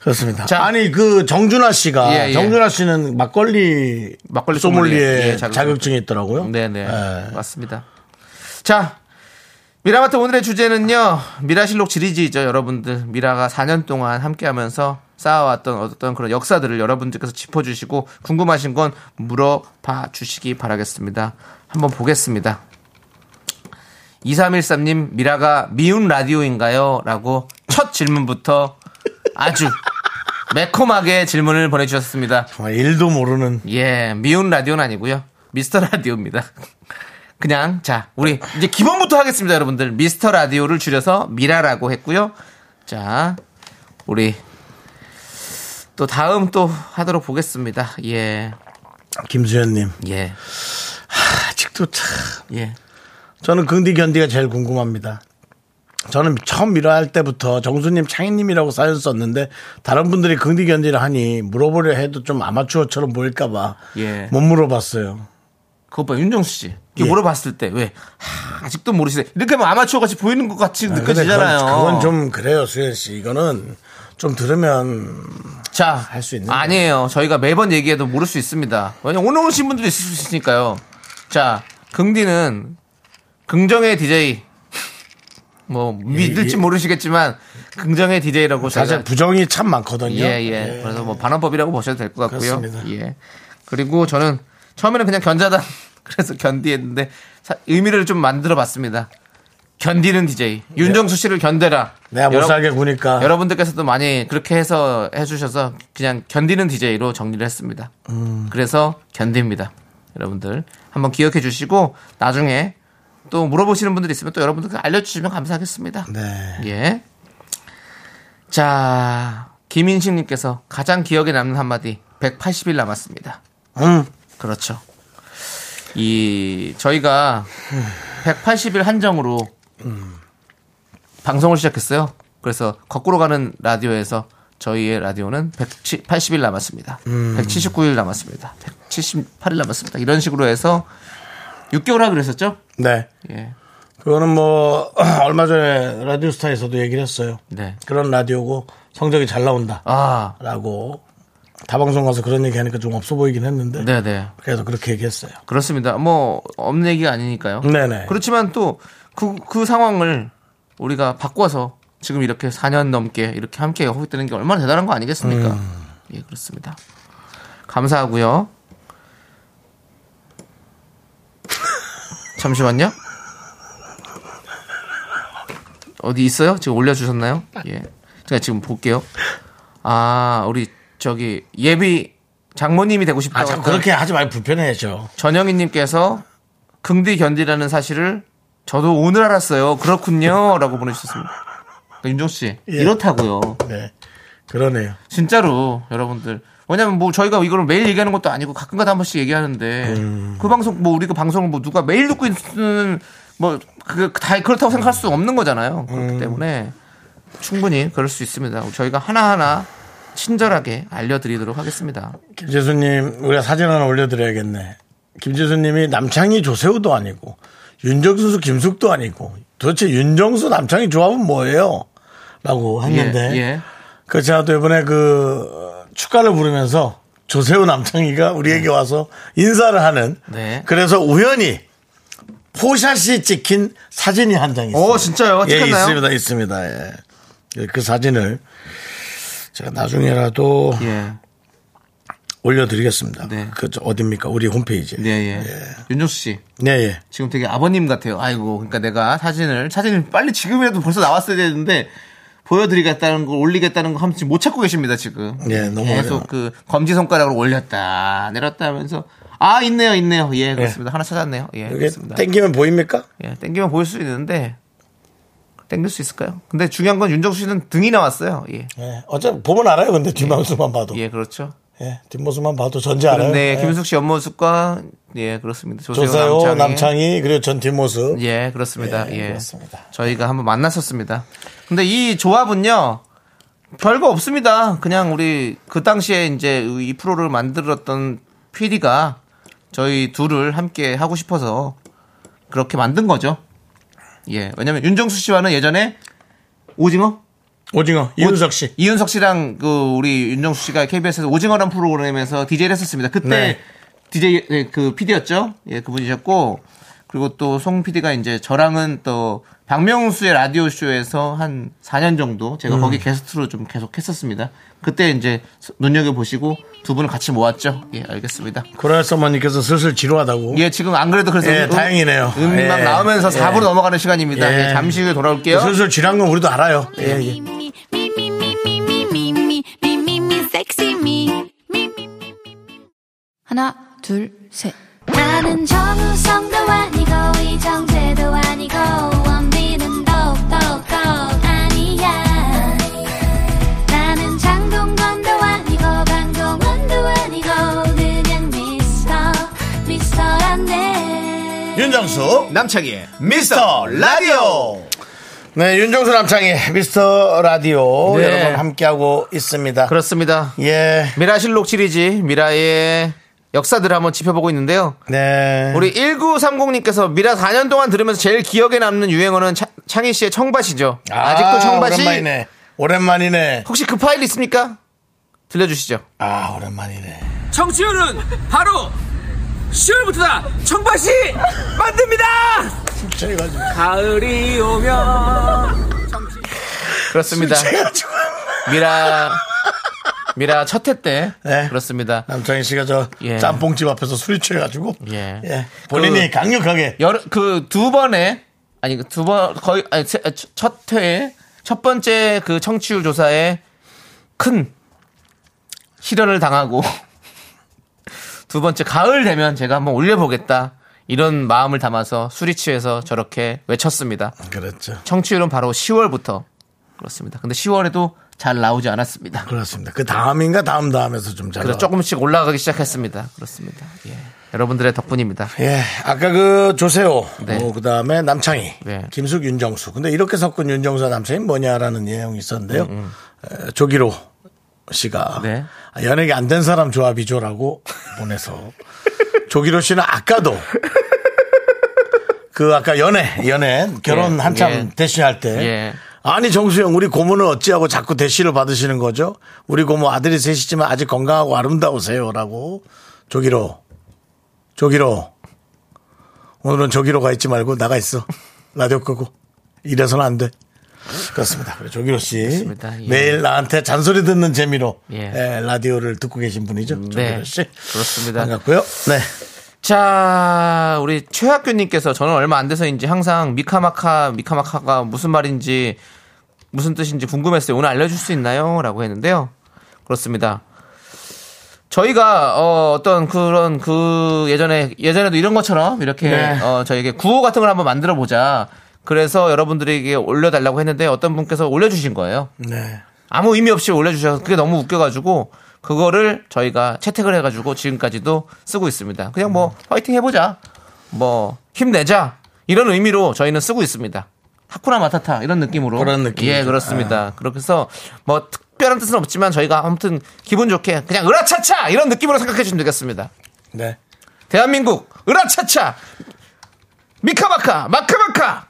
그렇습니다 자. 아니 그 정준하 씨가 예, 예. 정준하 씨는 막걸리 막걸리 소믈리에 예, 자격증. 자격증 이 있더라고요 네네. 예. 맞습니다. 자, 미라마트 오늘의 주제는요, 미라실록 지리지죠, 여러분들. 미라가 4년 동안 함께 하면서 쌓아왔던 어떤 그런 역사들을 여러분들께서 짚어주시고, 궁금하신 건 물어봐 주시기 바라겠습니다. 한번 보겠습니다. 2313님, 미라가 미운 라디오인가요? 라고 첫 질문부터 아주 매콤하게 질문을 보내주셨습니다. 정말 일도 모르는 예, 미운 라디오는 아니고요. 미스터 라디오입니다. 그냥 자, 우리 이제 기본부터 하겠습니다, 여러분들. 미스터 라디오를 줄여서 미라라고 했고요. 자, 우리 또 다음 또 하도록 보겠습니다. 예. 김수현님 예. 아직도 참 예. 저는 긍디 견디가 제일 궁금합니다. 저는 처음 미라할 때부터 정수님, 창희님이라고 사연 썼는데 다른 분들이 긍디 견디를 하니 물어보려 해도 좀 아마추어처럼 보일까봐 예. 못 물어봤어요. 그것 봐, 윤정수 씨. 예. 물어봤을 때, 왜, 하, 아직도 모르시네. 이렇게 하면 아마추어 같이 보이는 것 같이 근데 느껴지잖아요. 그건, 그건 좀 그래요, 수현 씨. 이거는 좀 들으면 자, 할 수 있는 아니에요. 저희가 매번 얘기해도 모를 수 있습니다. 왜냐면 오늘 오신 분들도 있을 수 있으니까요. 자, 긍디는 긍정의 DJ. 뭐 믿을지 모르시겠지만 긍정의 DJ라고 사실 저희가 부정이 참 많거든요. 예, 예. 그래서 뭐 반환법이라고 보셔도 될 것 같고요. 그렇습니다. 예. 그리고 저는 처음에는 그냥 견자단 그래서 견디했는데 사- 의미를 좀 만들어 봤습니다. 견디는 DJ. 윤정수 씨를 견뎌라. 내가 못 여러- 살게 구니까. 여러분들께서도 많이 그렇게 해서 해주셔서 그냥 견디는 DJ로 정리를 했습니다. 음. 그래서 견딥니다. 여러분들 한번 기억해 주시고 나중에 또 물어보시는 분들이 있으면 또 여러분들 알려주시면 감사하겠습니다. 네. 예. 자, 김인식님께서 가장 기억에 남는 한마디 180일 남았습니다. 음. 그렇죠. 이 저희가 180일 한정으로 방송을 시작했어요. 그래서 거꾸로 가는 라디오에서 저희의 라디오는 180일 남았습니다. 179일 남았습니다. 178일 남았습니다. 이런 식으로 해서 6개월 하기로 했었죠? 네. 예. 그거는 뭐 얼마 전에 라디오스타에서도 얘기를 했어요. 네. 그런 라디오고 성적이 잘 나온다. 아, 라고 다방송 가서 그런 얘기 하니까 좀 없어 보이긴 했는데 네네. 그래서 그렇게 얘기했어요. 그렇습니다. 뭐, 없는 얘기가 아니니까요. 네네. 그렇지만 또 그, 그 상황을 우리가 바꿔서 지금 이렇게 4년 넘게 이렇게 함께 하고 있다는 게 얼마나 대단한 거 아니겠습니까? 예, 그렇습니다. 감사하고요. 잠시만요. 어디 있어요? 지금 올려주셨나요? 예. 제가 지금 볼게요. 아, 우리 저기 예비 장모님이 되고 아, 싶다고. 자꾸 그렇게 하지 말고 불편해져. 전영희님께서 긍디 견디라는 사실을 저도 오늘 알았어요. 그렇군요. 라고 보내주셨습니다. 그러니까 윤종수 씨, 예. 이렇다고요. 네. 그러네요. 진짜로, 여러분들. 왜냐면 뭐 저희가 이거를 매일 얘기하는 것도 아니고 가끔가다 한 번씩 얘기하는데 음. 그 방송 뭐 우리가 방송을 뭐 누가 매일 듣고 있는 뭐그다 그렇다고 생각할 수 없는 거잖아요. 그렇기 음. 때문에 충분히 그럴 수 있습니다. 저희가 하나하나 친절하게 알려드리도록 하겠습니다. 김재수님, 우리가 사진 하나 올려드려야겠네. 김재수님이 남창희 조세호도 아니고, 윤정수 김숙도 아니고, 도대체 윤정수 남창희 조합은 뭐예요? 라고 했는데, 예, 예. 그 제가 또 이번에 그 어, 축가를 부르면서 조세호 남창희가 우리에게 와서 인사를 하는, 네. 그래서 우연히 포샷이 찍힌 사진이 한 장 있어요. 오, 진짜요? 예, 찍혔나요? 있습니다, 있습니다. 예. 그 사진을 제가 나중에라도 예. 올려드리겠습니다. 네. 그, 저, 어딥니까? 우리 홈페이지에. 네, 예. 윤종수 씨. 네, 예. 지금 되게 아버님 같아요. 아이고, 그러니까 내가 사진을 사진을 빨리 지금이라도 벌써 나왔어야 되는데 보여드리겠다는 걸 올리겠다는 거 하면 지금 못 찾고 계십니다 지금. 예, 너무 계속 어려워. 그 검지 손가락으로 올렸다 내렸다 하면서 아, 있네요, 있네요. 예, 그렇습니다. 하나 찾았네요. 예, 그렇습니다. 땡기면 보입니까? 예, 땡기면 보일 수 있는데, 땡길 수 있을까요? 근데 중요한 건 윤정수 씨는 등이 나왔어요. 예. 예. 어차피 보면 알아요. 근데 뒷모습만 봐도. 예, 그렇죠. 예. 뒷모습만 봐도 전지 알아요. 네, 예. 김윤숙 씨 옆모습과, 예, 그렇습니다. 조세호, 조세호, 남창희. 남창희, 그리고 전 뒷모습. 예, 그렇습니다. 예, 예. 그렇습니다. 저희가 한번 만났었습니다. 근데 이 조합은요, 별거 없습니다. 그냥 우리 그 당시에 이제 이 프로를 만들었던 PD가 저희 둘을 함께 하고 싶어서 그렇게 만든 거죠. 예. 왜냐면 윤정수 씨와는 예전에 오징어? 오징어, 이윤석 씨. 이윤석 씨랑 그 우리 윤정수 씨가 KBS에서 오징어란 프로그램에서 DJ를 했었습니다. 그때 네. DJ 네, 그 PD였죠. 예, 그분이셨고 그리고 또 송 PD가 이제 저랑은 또 박명수의 라디오 쇼에서 한 4년 정도 제가 음. 거기 게스트로 좀 계속 했었습니다. 그때 이제 눈여겨 보시고 두 분을 같이 모았죠. 예, 알겠습니다. 코로나서머님께서 슬슬 지루하다고. 예, 지금 안 그래도 그래서 예, 음, 다행이네요. 음악 예. 나오면서 4부로 예. 넘어가는 시간입니다. 예. 예. 잠시 후에 돌아올게요. 그 슬슬 지루한 건 우리도 알아요. 예, 예. 하나, 둘, 셋. 나는 정우성도 아니고 이정재도 아니고 원빈은 더욱더 아니야 나는 장동건도 아니고 강동원도 아니고 그냥 미스터 미스터란데 윤정수, 남창희의 미스터 라디오. 네, 윤정수 남창희 미스터 라디오 네. 여러분 함께하고 있습니다. 그렇습니다. 예. 미라실록 시리즈 미라의 역사들을 한번 짚어보고 있는데요. 네. 우리 1930님께서 미라 4년 동안 들으면서 제일 기억에 남는 유행어는 차- 창희 씨의 청바시죠. 아, 직도 청바시. 오랜만이네. 오랜만이네. 혹시 그 파일 있습니까? 들려주시죠. 아, 오랜만이네. 청취율은 바로 10월부터다 청바시 만듭니다. 가을이 오면 그렇습니다. 제가지고. 미라 미라 첫 회 때 네. 그렇습니다. 남창희 씨가 저 예. 짬뽕집 앞에서 술이 취해가지고. 예. 예. 본인이 강력하게. 그두 번에 아니 그두번 거의 아니 세- 첫 회에 첫 번째 그 청취율 조사에 큰 실현을 당하고 두 번째 가을 되면 제가 한번 올려보겠다 이런 마음을 담아서 술이 취해서 저렇게 외쳤습니다. 그렇죠. 청취율은 바로 10월부터 그렇습니다. 근데 10월에도 잘 나오지 않았습니다. 그렇습니다. 그 다음인가 다음 다음에서 좀 잘. 그래서 조금씩 올라가기 시작했습니다. 그렇습니다. 예. 여러분들의 덕분입니다. 예, 아까 그 조세호, 네. 그 다음에 남창희, 네. 김숙, 윤정수. 근데 이렇게 섞은 윤정수와 남창희 뭐냐라는 내용이 있었는데요. 음, 에, 조기로 씨가 네. 아, 연예계 안 된 사람 조합이죠라고 보내서 조기로 씨는 아까도 그 아까 연애, 연애 결혼 예, 한참 예. 대시할 때 예. 아니 정수영 우리 고모는 어찌하고 자꾸 대시를 받으시는 거죠? 우리 고모 아들이 셋이지만 아직 건강하고 아름다우세요라고 조기로 조기로 오늘은 조기로 가 있지 말고 나가 있어 라디오 끄고 이래서는 안 돼. 그렇습니다. 조기로 씨 그렇습니다. 예. 매일 나한테 잔소리 듣는 재미로 예. 예, 라디오를 듣고 계신 분이죠. 네. 조기로 씨 그렇습니다. 반갑고요. 네. 자, 우리 최학규님께서 저는 얼마 안 돼서인지 항상 미카마카, 미카마카가 무슨 말인지, 무슨 뜻인지 궁금했어요. 오늘 알려줄 수 있나요? 라고 했는데요. 그렇습니다. 저희가, 어, 어떤 그런 그 예전에, 예전에도 이런 것처럼 이렇게, 네. 어, 저에게 구호 같은 걸 한번 만들어 보자. 그래서 여러분들에게 올려달라고 했는데 어떤 분께서 올려주신 거예요. 네. 아무 의미 없이 올려주셔서 그게 너무 웃겨가지고 그거를 저희가 채택을 해가지고 지금까지도 쓰고 있습니다. 그냥 뭐 파이팅 해보자, 뭐 힘내자 이런 의미로 저희는 쓰고 있습니다. 하쿠나 마타타 이런 느낌으로 그런 느낌이죠. 예 그렇습니다. 그렇게 해서 뭐 특별한 뜻은 없지만 저희가 아무튼 기분 좋게 그냥 으라차차 이런 느낌으로 생각해 주시면 되겠습니다. 네. 대한민국 으라차차 미카마카 마카마카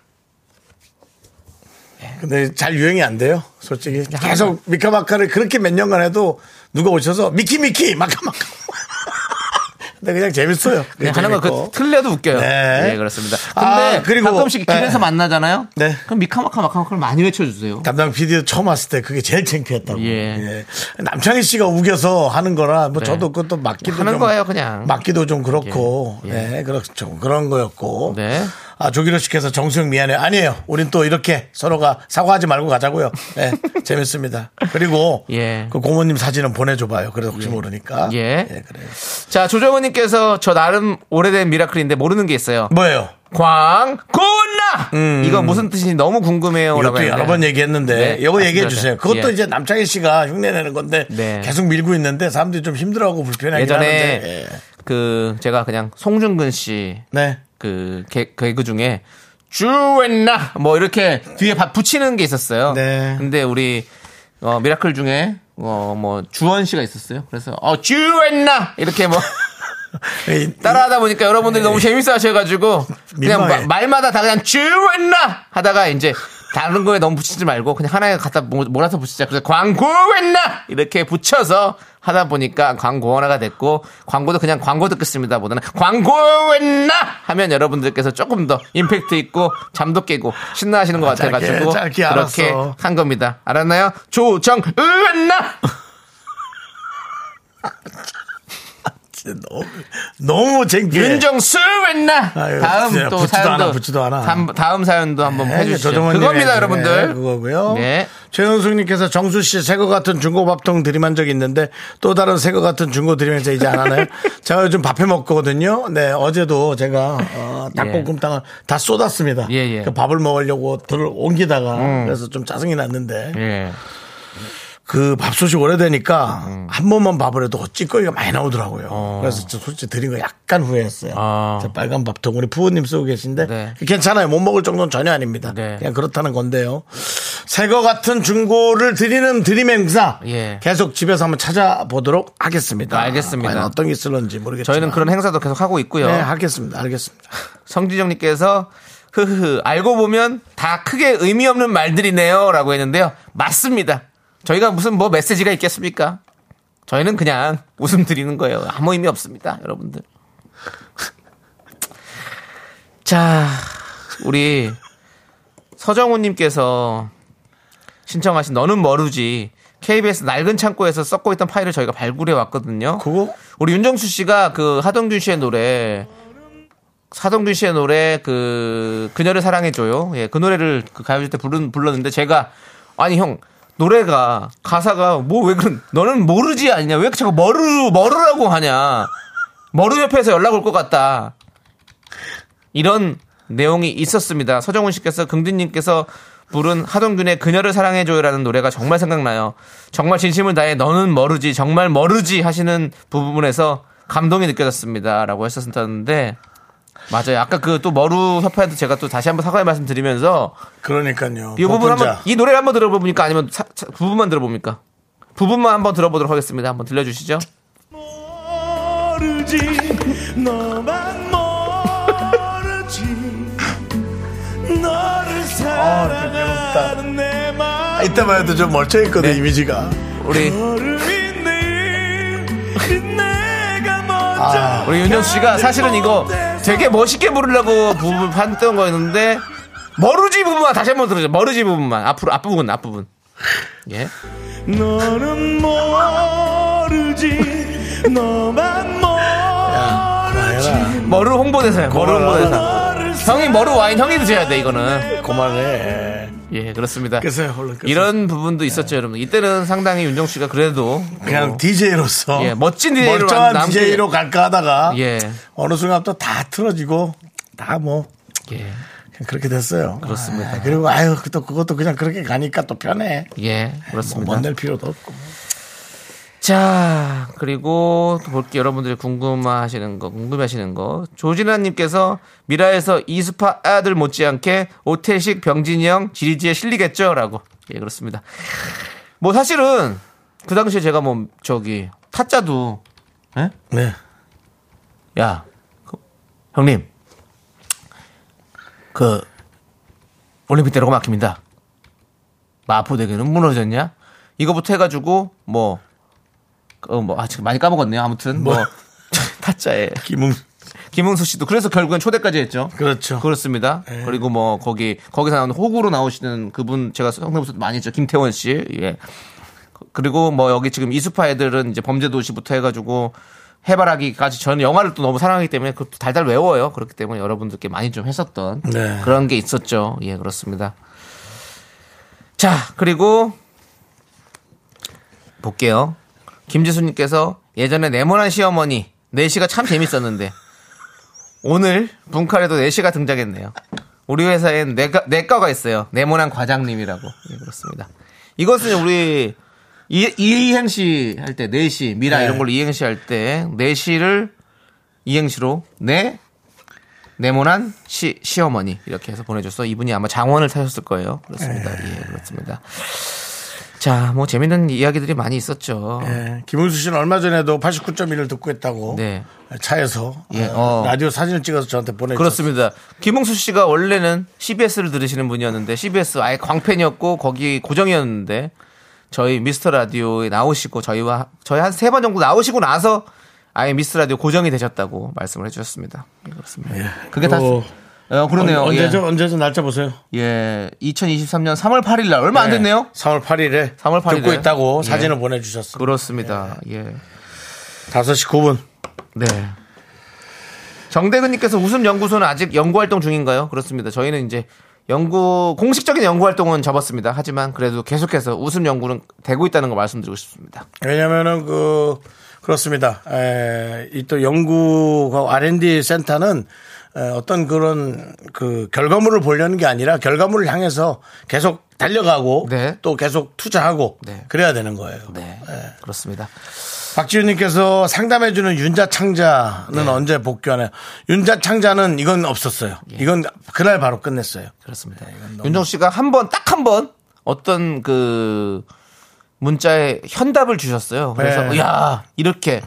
근데 잘 유행이 안 돼요. 솔직히 계속 미카마카를 그렇게 몇 년간 해도 누가 오셔서 미키 미키 마카마카. 근데 그냥 재밌어요. 그냥 하는 거 재밌고. 그 틀려도 웃겨요. 네. 네, 그렇습니다. 근데 아, 그리고- 가끔씩 네. 길에서 만나잖아요. 네. 그럼 미카마카 마카마카를 많이 외쳐주세요. 담당 PD도 처음 왔을 때 그게 제일 창피했다고. 예. 예. 남창희 씨가 우겨서 하는 거라 뭐 네. 저도 그것도 맞기도 하는 좀 거예요, 그냥. 맞기도 좀 그렇고. 예. 네, 그렇죠. 그런 거였고. 네. 아, 조기로 씨께서 정수영 미안해. 아니에요. 우린 또 이렇게 서로가 사과하지 말고 가자고요. 예, 재밌습니다. 그리고 예. 그 고모님 사진은 보내줘봐요. 그래도 혹시 모르니까. 예. 그래요. 자, 조정은님께서 저 나름 오래된 미라클인데 모르는 게 있어요. 뭐예요? 광고나! 이거 무슨 뜻인지 너무 궁금해요. 음. 이것도 했는데. 여러 번 얘기했는데 네, 이거 얘기해 말씀드렸어요. 주세요. 그것도 예. 이제 남창희 씨가 흉내내는 건데 네. 계속 밀고 있는데 사람들이 좀 힘들어하고 불편하긴 예전에 하는데. 예. 그 제가 그냥 송중근 씨 네. 그 개, 개그 중에 주엔나 뭐 이렇게 뒤에 바- 붙이는 게 있었어요. 네. 근데 우리 어, 미라클 중에 어 뭐 주원 씨가 있었어요. 그래서 어 주엔나 이렇게 뭐 이- 따라하다 보니까 여러분들이 너무 재밌어 하셔가지고 그냥. 마- 말마다 다 그냥 주엔나 하다가 이제 다른 거에 너무 붙이지 말고 그냥 하나에 갖다 모- 몰아서 붙이자. 그래서 광고했나 이렇게 붙여서 하다 보니까 광고하나가 됐고 광고도 그냥 광고 듣겠습니다 보다는 광고했나 하면 여러분들께서 조금 더 임팩트 있고 잠도 깨고 신나하시는 것 짧게, 같아가지고 짧게 그렇게 알았어. 한 겁니다. 알았나요? 조정은나 너무 너무 창피해. 윤정수? 예. 아유, 다음 진짜 또 붙지도 사연도 않아, 붙지도 않아. 다음, 다음 사연도 한번 네, 해주시죠. 그겁니다, 네, 여러분들. 그거고요. 네. 최은숙님께서 정수 씨 새거 같은 중고 밥통 들이만 적이 있는데 또 다른 새거 같은 중고 들이면서 이제 안 하나요? 제가 요즘 밥해 먹거든요. 네, 어제도 제가 어, 닭볶음탕을 다 쏟았습니다. 예, 예. 그 밥을 먹으려고 들 옮기다가 그래서 좀 짜증이 났는데 예. 그 밥솥이 오래되니까 음. 한 번만 밥을 해도 찌꺼기가 많이 나오더라고요. 그래서 저 솔직히 드린 거 약간 후회했어요. 어. 저 빨간 밥통 우리 부모님 쓰고 계신데 네. 괜찮아요. 못 먹을 정도는 전혀 아닙니다. 네. 그냥 그렇다는 건데요. 새거 같은 중고를 드리는 드림 행사 예. 계속 집에서 한번 찾아보도록 하겠습니다. 알겠습니다. 과연 어떤 게 있을런지 모르겠지만 저희는 그런 행사도 계속 하고 있고요. 네, 하겠습니다. 알겠습니다. 성지정님께서 흐흐 알고 보면 다 크게 의미 없는 말들이네요라고 했는데요. 맞습니다. 저희가 무슨 뭐 메시지가 있겠습니까? 저희는 그냥 웃음 드리는 거예요. 아무 의미 없습니다, 여러분들. 자, 우리 서정훈님께서 신청하신 너는 모르지 KBS 낡은 창고에서 썩고 있던 파일을 저희가 발굴해 왔거든요. 그거 우리 윤정수 씨가 그 하동균 씨의 노래 하동균 씨의 노래 그 그녀를 사랑해줘요. 예, 그 노래를 그 가요제 때 부른 불렀는데 제가 아니 형 노래가 가사가 뭐 왜 그런 너는 모르지 아니냐 왜 자꾸 머르 머르라고 하냐 머르 옆에서 연락 올 것 같다 이런 내용이 있었습니다. 서정훈 씨께서 긍디님께서 부른 하동균의 그녀를 사랑해줘요라는 노래가 정말 생각나요. 정말 진심을 다해 너는 모르지 정말 모르지 하시는 부분에서 감동이 느껴졌습니다라고 했었는데 맞아요. 아까 그 또 머루 협회한테 제가 또 다시 한번 사과의 말씀 드리면서 그러니까요. 이 부분. 한번 이 노래를 한번 들어봅니까 아니면 사- 사- 부분만 들어봅니까? 부분만 한번 들어보도록 하겠습니다. 한번 들려주시죠. 모르지 너만 모르지 너를 사랑하는 내 마음 이때만 해도 좀 멀쩡했거든 네. 이미지가. 우리 아, 우리 윤정수 씨가 사실은 이거 되게 멋있게 부르려고 부분 판던 거였는데 머루지 부분만 다시 한번 들어줘. 머루지 부분만 앞으로 앞부분 앞부분. 예. 너는 모르지 너만 모르지 머루 홍보대사야. 머루. 홍보대사. 형이 머루 와인 형이 드셔야 돼 이거는. 그만해. 예 그렇습니다. 끄세요, 얼른 끄세요. 이런 부분도 있었죠, 여러분. 이때는 상당히 윤정 씨가 그래도 그냥 어, DJ로서 예, 멋진 DJ 로 멀쩡한 남게- DJ로 갈까 하다가 예. 어느 순간 또다 틀어지고 다뭐 예, 그렇게 됐어요. 그렇습니다. 아, 그리고 아유 또 그것도 그냥 그렇게 가니까 또 편해. 예, 뭐 그렇습니다. 먼낼 필요도 없고. 자, 그리고 또 볼게요. 여러분들이 궁금하시는 거, 궁금하시는 거. 조진아님께서 미라에서 이수파 아들 못지않게 오태식, 병진이 형, 지리지에 실리겠죠? 라고. 예, 그렇습니다. 뭐 사실은 그 당시에 제가 뭐 저기 타짜도, 예? 네. 야, 그, 형님, 그 올림픽 때로가 막힙니다. 마포대교는 무너졌냐? 이거부터 해가지고 뭐, 어, 뭐, 아, 지금 많이 까먹었네요. 아무튼 뭐, 타짜에 김웅 김흥수 씨도 그래서 결국엔 초대까지 했죠. 그렇죠. 그렇습니다. 그리고 뭐 거기 거기서 나오는 호구로 나오시는 그분 제가 성대모사 많이 했죠. 김태원 씨. 예. 그리고 뭐 여기 지금 이수파 애들은 이제 범죄도시부터 해가지고 해바라기까지 저는 영화를 또 너무 사랑하기 때문에 그것도 달달 외워요. 그렇기 때문에 여러분들께 많이 좀 했었던 네. 그런 게 있었죠. 예, 그렇습니다. 자, 그리고 볼게요. 김지수님께서 예전에 네모난 시어머니 4시가 참 재밌었는데 오늘 분칼에도 4시가 등장했네요. 우리 회사엔 내과, 내과가 있어요. 네모난 과장님이라고. 예, 그렇습니다. 이것은 우리 이, 이행시 할 때 4시, 미라 네. 이런 걸로 이행시 할 때 4시를 이행시로 네 네모난 시, 시어머니 이렇게 해서 보내줘서 이분이 아마 장원을 타셨을 거예요. 그렇습니다. 예, 그렇습니다. 자, 뭐 재밌는 이야기들이 많이 있었죠. 예, 김은수 씨는 얼마 전에도 89.1을 듣고 있다고 네. 차에서 예, 어, 어. 라디오 사진을 찍어서 저한테 보내주셨어요. 그렇습니다. 김홍수 씨가 원래는 CBS를 들으시는 분이었는데 CBS 아예 광팬이었고 거기 고정이었는데 저희 미스터 라디오에 나오시고 저희와 저희 한 세 번 정도 나오시고 나서 아예 미스터 라디오 고정이 되셨다고 말씀을 해주셨습니다. 예, 그렇습니다. 그게 다 어, 어, 그러네요. 언, 예. 언제죠? 언제죠? 날짜 보세요. 예, 2023년 3월 8일 날 얼마 안 됐네요. 3월 8일에 3월 8일 에. 듣고 있다고 예. 사진을 보내 주셨어요. 그렇습니다. 예. 5시 9분. 네. 정대근 님께서 웃음 연구소는 아직 연구 활동 중인가요? 그렇습니다. 저희는 이제 연구 공식적인 연구 활동은 접었습니다. 하지만 그래도 계속해서 웃음 연구는 되고 있다는 걸 말씀드리고 싶습니다. 왜냐면은 그 그렇습니다. 이 또 연구가 R&D 센터는 에, 어떤 그런 그 결과물을 보려는 게 아니라 결과물을 향해서 계속 달려가고 네. 또 계속 투자하고 네. 그래야 되는 거예요. 네. 그렇습니다. 박지훈님께서 상담해주는 윤자창자는 네. 언제 복귀하나요? 윤자창자는 이건 없었어요. 이건 그날 바로 끝냈어요. 그렇습니다. 윤정 씨가 한 번, 딱 한 번 어떤 그 문자에 현답을 주셨어요. 그래서 네. 야 이렇게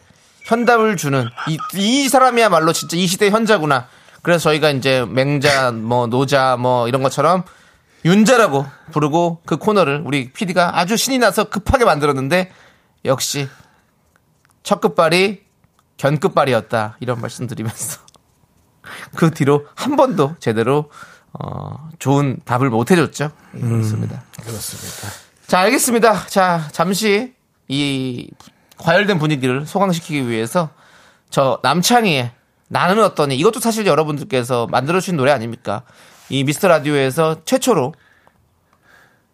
현답을 주는 이, 이 사람이야말로 진짜 이 시대 현자구나. 그래서 저희가 이제 맹자, 뭐 노자, 뭐 이런 것처럼 윤자라고 부르고 그 코너를 우리 PD가 아주 신이 나서 급하게 만들었는데 역시 첫 끝발이 견 끝발이었다 이런 말씀 드리면서 그 뒤로 한 번도 제대로 어, 좋은 답을 못 해줬죠. 예, 그렇습니다. 그렇습니다. 자, 알겠습니다. 자, 잠시 이 과열된 분위기를 소강시키기 위해서 저 남창희의 나는 어떠니 이것도 사실 여러분들께서 만들어주신 노래 아닙니까? 이 미스터 라디오에서 최초로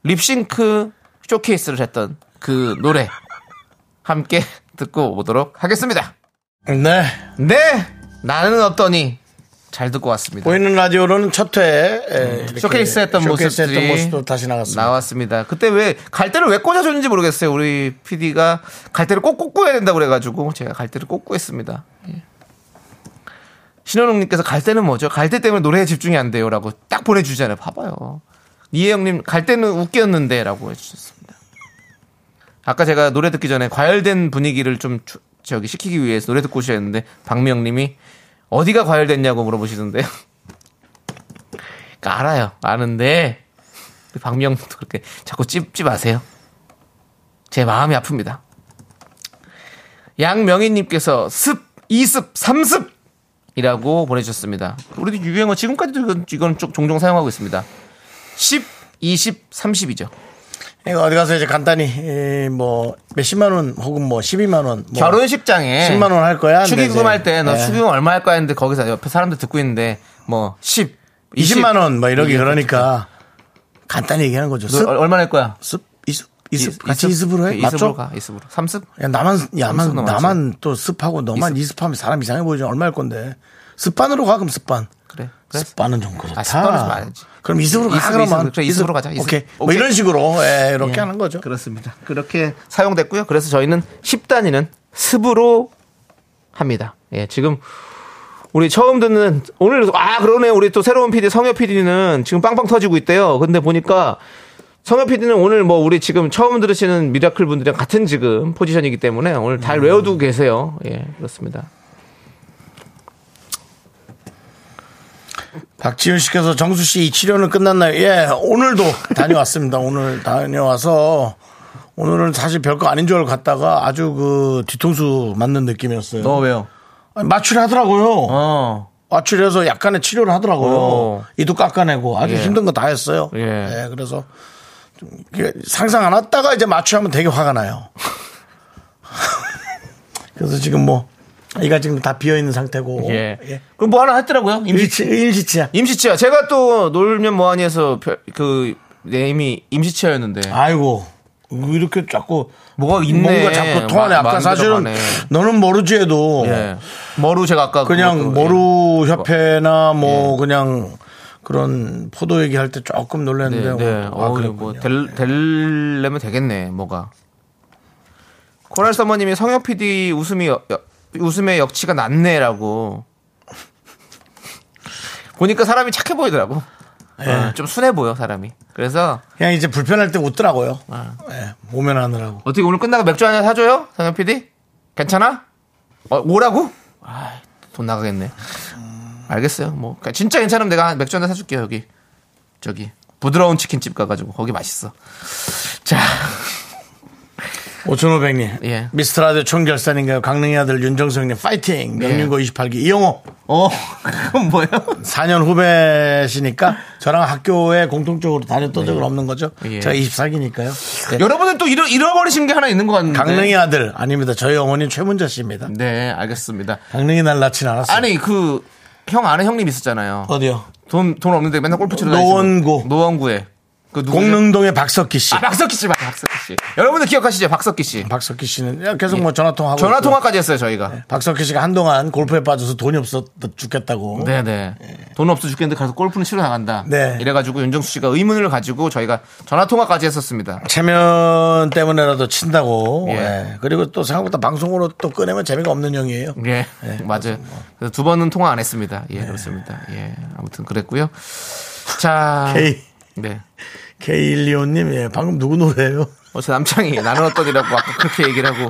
립싱크 쇼케이스를 했던 그 노래 함께 듣고 오도록 하겠습니다. 네. 네, 나는 어떠니 잘 듣고 왔습니다. 보이는 라디오로는 첫 회에 음, 쇼케이스 했던 쇼케이스 모습들이 했던 모습도 다시 나갔습니다. 나왔습니다. 그때 왜 갈대를 왜 꽂아줬는지 모르겠어요. 우리 PD가 갈대를 꼭 꽂고 해야 된다고 그래가지고 제가 갈대를 꽂고 했습니다. 예. 신현웅님께서 갈대는 뭐죠? 갈대 때문에 노래에 집중이 안 돼요라고 딱 보내주잖아요. 봐봐요. 이혜영님 갈대는 웃겼는데라고 해주셨습니다. 아까 제가 노래 듣기 전에 과열된 분위기를 좀 주- 저기 시키기 위해서 노래 듣고 오셨는데 박미영님이 어디가 과열됐냐고 물어보시던데요. 그러니까 알아요. 아는데 박미영도 그렇게 자꾸 찝지 마세요. 제 마음이 아픕니다. 양명희님께서 습, 2습, 3습! 이라고 보내주셨습니다. 우리도 유행어 지금까지도 이건, 이건 좀 종종 사용하고 있습니다. 10, 20, 30이죠. 이거 어디 가서 이제 간단히 에, 뭐 몇십만 원 혹은 뭐 12만 원, 뭐 결혼식장에 10만 원 할 거야. 축의금 할 때너 예. 축의금 얼마 할 거야 했는데 거기서 옆에 사람들 듣고 있는데 뭐 10, 20 만 원 뭐 이러기 이게 그러니까 간단히 얘기하는 거죠. 너 습, 얼마 낼 거야? 습, 이습, 이습 같이 이습으로 해. 이습으로 맞죠? 가, 이습으로. 3습? 야, 나만, 야만, 삼습. 나만 또 습하고 너만 이습 하면 사람 이상해 보이지 얼마 할 건데. 습반으로 가, 그럼 습반. 그래. 그래. 습반은 좀 그렇다. 아, 습반은 좀 아니지. 그럼 이습으로 가, 이습, 그러면. 이습, 그래, 이습으로 가자, 이습. 오케이. 뭐 오케이. 이런 식으로, 예, 이렇게 예. 하는 거죠. 그렇습니다. 그렇게 사용됐고요. 그래서 저희는 10단위는 습으로 합니다. 예, 지금 우리 처음 듣는 오늘 아 그러네 우리 또 새로운 PD 성엽 PD는 지금 빵빵 터지고 있대요. 근데 보니까 성엽 PD는 오늘 뭐 우리 지금 처음 들으시는 미라클 분들이랑 같은 지금 포지션이기 때문에 오늘 잘 외워두고 계세요. 예, 그렇습니다. 박지윤 씨께서 정수 씨 이 치료는 끝났나요? 예, 오늘도 다녀왔습니다. 오늘 다녀와서 오늘은 사실 별거 아닌 줄 알고 갔다가 아주 그 뒤통수 맞는 느낌이었어요. 너 왜요? 아니, 마취를 하더라고요. 어. 마취를 해서 약간의 치료를 하더라고요. 어. 이도 깎아내고 아주 예. 힘든 거 다 했어요. 예. 예, 그래서 상상 안 왔다가 이제 마취하면 되게 화가 나요. 그래서 지금 뭐 이가 지금 다 비어 있는 상태고. 예. 그럼 뭐 하나 했더라고요. 임시 일치 일시치야. 임시치아. 제가 또 놀면 뭐하니에서 별- 그 네임이 임시치아였는데. 아이고 이렇게 자꾸 뭐가 있네. 뭔가 자꾸 통하네. 마- 아까 사실은 들어가네. 너는 모르지 해도 예. 머루 제가 아까 그냥 그것도, 모루 협회나 뭐 예. 그냥 그런 포도 얘기할 때 조금 예. 놀랐는데 네, 네. 아, 어. 뭐 될, 되려면 되겠네. 뭐가. 코랄 서머님이 성혁 PD 웃음이 여- 웃음의 역치가 낮네라고. 보니까 사람이 착해 보이더라고. 예. 어, 좀 순해 보여 사람이. 그래서 그냥 이제 불편할 때 웃더라고요. 아. 예, 모면하느라고. 어떻게 오늘 끝나고 맥주 한잔 사줘요? 성현 PD? 괜찮아? 어, 오라고? 아, 돈 나가겠네. 알겠어요. 뭐 진짜 괜찮으면 내가 맥주 한잔 사줄게요 여기. 저기 부드러운 치킨집 가가지고 거기 맛있어. 자, 5,500님. 예. 미스터라디오 총결산인가요? 강릉의 아들 윤정성님 파이팅. 명륜고 28기 이영호. 어, 그건 뭐예요? 4년 후배시니까 저랑 학교에 공통적으로 다녔던 적은 없는 거죠. 예. 제가 24기니까요. 여러분들 또 잃어, 잃어버리신 게 하나 있는 것 같은데. 강릉의 아들 아닙니다. 저희 어머니 최문자 씨입니다. 네, 알겠습니다. 강릉이 날 낳진 않았어요. 아니 그 형 아는 형님 있었잖아요. 어디요? 돈 돈 없는데 맨날 골프 치러 노원구. 다니시고. 노원구에. 죠? 공릉동의 박석기 씨. 아, 박석기 씨, 맞아, 박석기 씨. 여러분들 기억하시죠? 박석기 씨. 박석기 씨는 계속 뭐 전화 통화하고 전화. 통화까지 했어요, 저희가. 박석기 씨가 한동안 골프에 빠져서 돈이 없어 죽겠다고. 네 네. 돈 없어 죽겠는데 가서 골프는 치러 나간다. 네. 이래 가지고 윤정수 씨가 의문을 가지고 저희가 전화 통화까지 했었습니다. 체면 때문에라도 친다고. 예. 예. 그리고 또 생각보다 방송으로 또 꺼내면 재미가 없는 형이에요. 예, 맞아요. 그래서 두 번은 통화 안 했습니다. 예, 그렇습니다. 예, 아무튼 그랬고요. 자, K 네. K125님, 예, 방금 누구 노래예요? 어 제 남창이 나는 어떤이라고 아까 그렇게 얘기를 하고.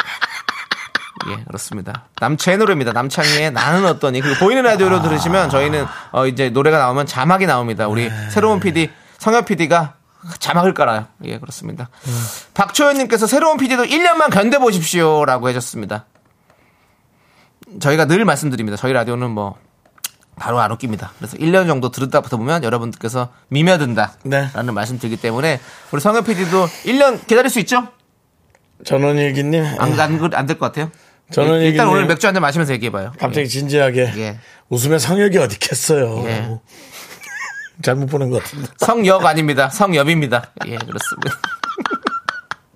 예, 그렇습니다. 남채의 노래입니다. 남창희의 나는 어떠니. 그리고 보이는 라디오로 들으시면 저희는 어 이제 노래가 나오면 자막이 나옵니다. 우리 새로운 PD, 성현 PD가 자막을 깔아요. 예, 그렇습니다. 박초연님께서 새로운 PD도 1년만 견뎌보십시오. 라고 해줬습니다. 저희가 늘 말씀드립니다. 저희 라디오는 뭐, 바로 안 웃깁니다. 그래서 1년 정도 들었다부터 보면 여러분들께서 미며든다. 네. 라는 말씀 드리기 때문에 우리 성현 PD도 1년 기다릴 수 있죠? 전원일기님, 안, 안, 안될 것 같아요? 저는 일단 오늘 맥주 한 잔 마시면서 얘기해봐요. 갑자기 진지하게 예. 웃음의 성역이 어딨겠어요. 예. 라고. 잘못 보는 것 같은데. 성역 아닙니다. 성엽입니다. 예, 그렇습니다.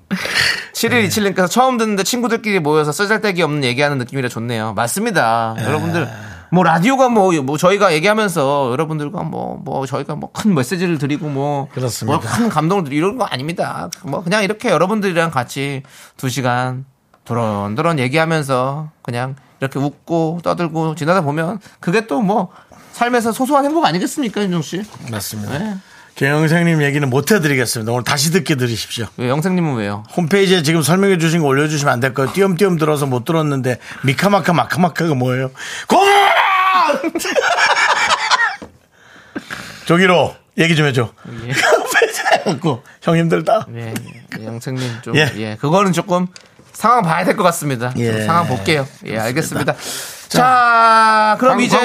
7127님께서 처음 듣는데 친구들끼리 모여서 쓰잘데기 없는 얘기하는 느낌이라 좋네요. 맞습니다. 여러분들, 뭐, 라디오가 뭐, 뭐, 저희가 얘기하면서 여러분들과 뭐, 뭐, 저희가 뭐 큰 메시지를 드리고 뭐, 그렇습니다. 뭐큰 감동을 드리고 이런 거 아닙니다. 뭐, 그냥 이렇게 여러분들이랑 같이 두 시간 도런도런 얘기하면서 그냥 이렇게 웃고 떠들고 지나다 보면 그게 또 뭐, 삶에서 소소한 행복 아니겠습니까, 윤정 씨? 맞습니다. 네. 김영생님 얘기는 못 해드리겠습니다. 오늘 다시 듣게 들으십시오. 왜 영생님은 왜요? 홈페이지에 지금 설명해 주신 거 올려주시면 안 될까요? 띄엄띄엄 들어서 못 들었는데 미카마카 마카마카가 뭐예요? 고! 저기로 얘기 좀 해줘. 갖고 형 힘들다. 예, 예, 영생님 좀, 예. 예. 그거는 조금 상황 봐야 될 것 같습니다. 좀 예. 상황 볼게요. 예, 알겠습니다. 자, 그럼 광고- 이제.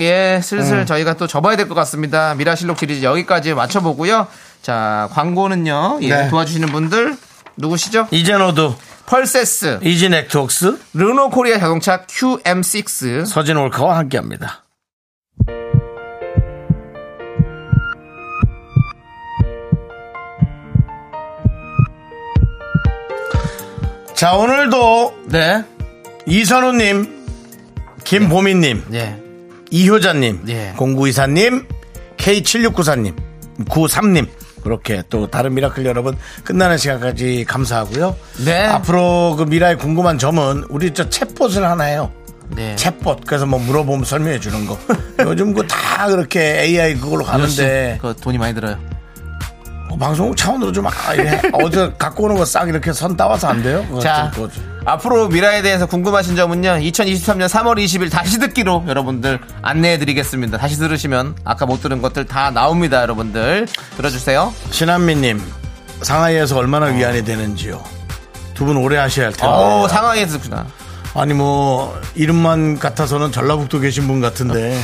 예, 슬슬 저희가 또 접어야 될 것 같습니다. 미라실록 시리즈 여기까지 맞춰보고요. 자, 광고는요. 예, 네. 도와주시는 분들 누구시죠? 이젠 어두, 펄세스, 이지 넥트웍스, 르노 코리아 자동차 QM6, 서진 올카와 함께 합니다. 자 오늘도 네, 이선우 님, 김보미님, 예, 이효자님, 예. 0924님, K7694님, 93님, 그렇게 또 다른 미라클 여러분 끝나는 시간까지 감사하고요. 네. 앞으로 그 미라에 궁금한 점은 우리 저 챗봇을 하나 해요. 네. 챗봇 그래서 뭐 물어보면 설명해 주는 거. 요즘 그 다 그렇게 AI 그걸로 가는데 그 돈이 많이 들어요. 어, 방송국 차원으로 좀 아, 이래. 어제 갖고 오는 거 싹 이렇게 선 따와서 안 돼요? 그거 자. 앞으로 미라에 대해서 궁금하신 점은요, 2023년 3월 20일 다시 듣기로 여러분들 안내해 드리겠습니다. 다시 들으시면 아까 못 들은 것들 다 나옵니다, 여러분들. 들어주세요. 신한미님 상하이에서 얼마나 위안이 되는지요. 두 분 오래 하셔야 할 텐데. 어, 상황에 듣구나. 아니 뭐 이름만 같아서는 전라북도 계신 분 같은데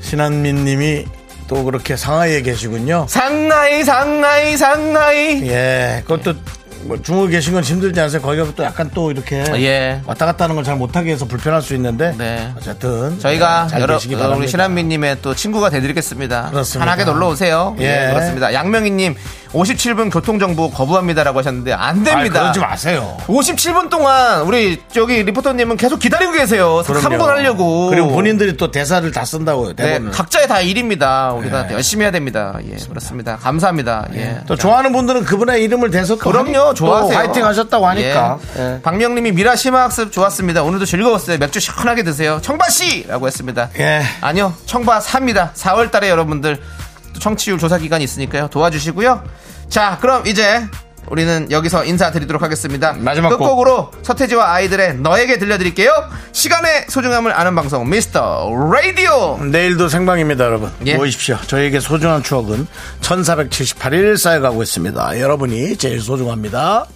신한민 님이 또 그렇게 상하이에 계시군요. 상하이, 상하이, 상하이. 예, 그것도 뭐 중국에 계신 건 힘들지 않으세요? 거기가 또 약간 또 이렇게 예. 왔다 갔다 하는 걸 잘 못하게 해서 불편할 수 있는데 네. 어쨌든 저희가 네, 잘 여러 계시기 어, 바랍니다. 우리 신한미님의 또 친구가 되드리겠습니다. 그렇습니다. 편하게 놀러 오세요. 예, 예. 그렇습니다. 양명희님 57분 교통정보 거부합니다라고 하셨는데 안 됩니다. 아이, 그러지 마세요. 57분 동안 우리 저기 리포터님은 계속 기다리고 계세요. 그럼요. 3분 하려고. 그리고 본인들이 또 대사를 다 쓴다고요. 네. 각자의 다 일입니다. 우리가 네. 열심히 해야 됩니다. 예, 그렇습니다. 감사합니다. 예. 또 좋아하는 분들은 그분의 이름을 대서 또 그럼요, 좋아하세요. 또 화이팅 하셨다고 하니까. 예. 예. 박명님이 미라 심화학습 좋았습니다. 오늘도 즐거웠어요. 맥주 시원하게 드세요. 청바씨라고 했습니다. 예. 아니요, 청바 삽니다. 4월달에 여러분들 또 청취율 조사 기간이 있으니까요. 도와주시고요. 자, 그럼 이제 우리는 여기서 인사드리도록 하겠습니다. 마지막 곡. 끝곡으로 서태지와 아이들의 너에게 들려드릴게요. 시간의 소중함을 아는 방송 미스터 라디오. 내일도 생방입니다, 여러분. 예. 모이십시오. 저에게 소중한 추억은 1478일 쌓여가고 있습니다. 여러분이 제일 소중합니다.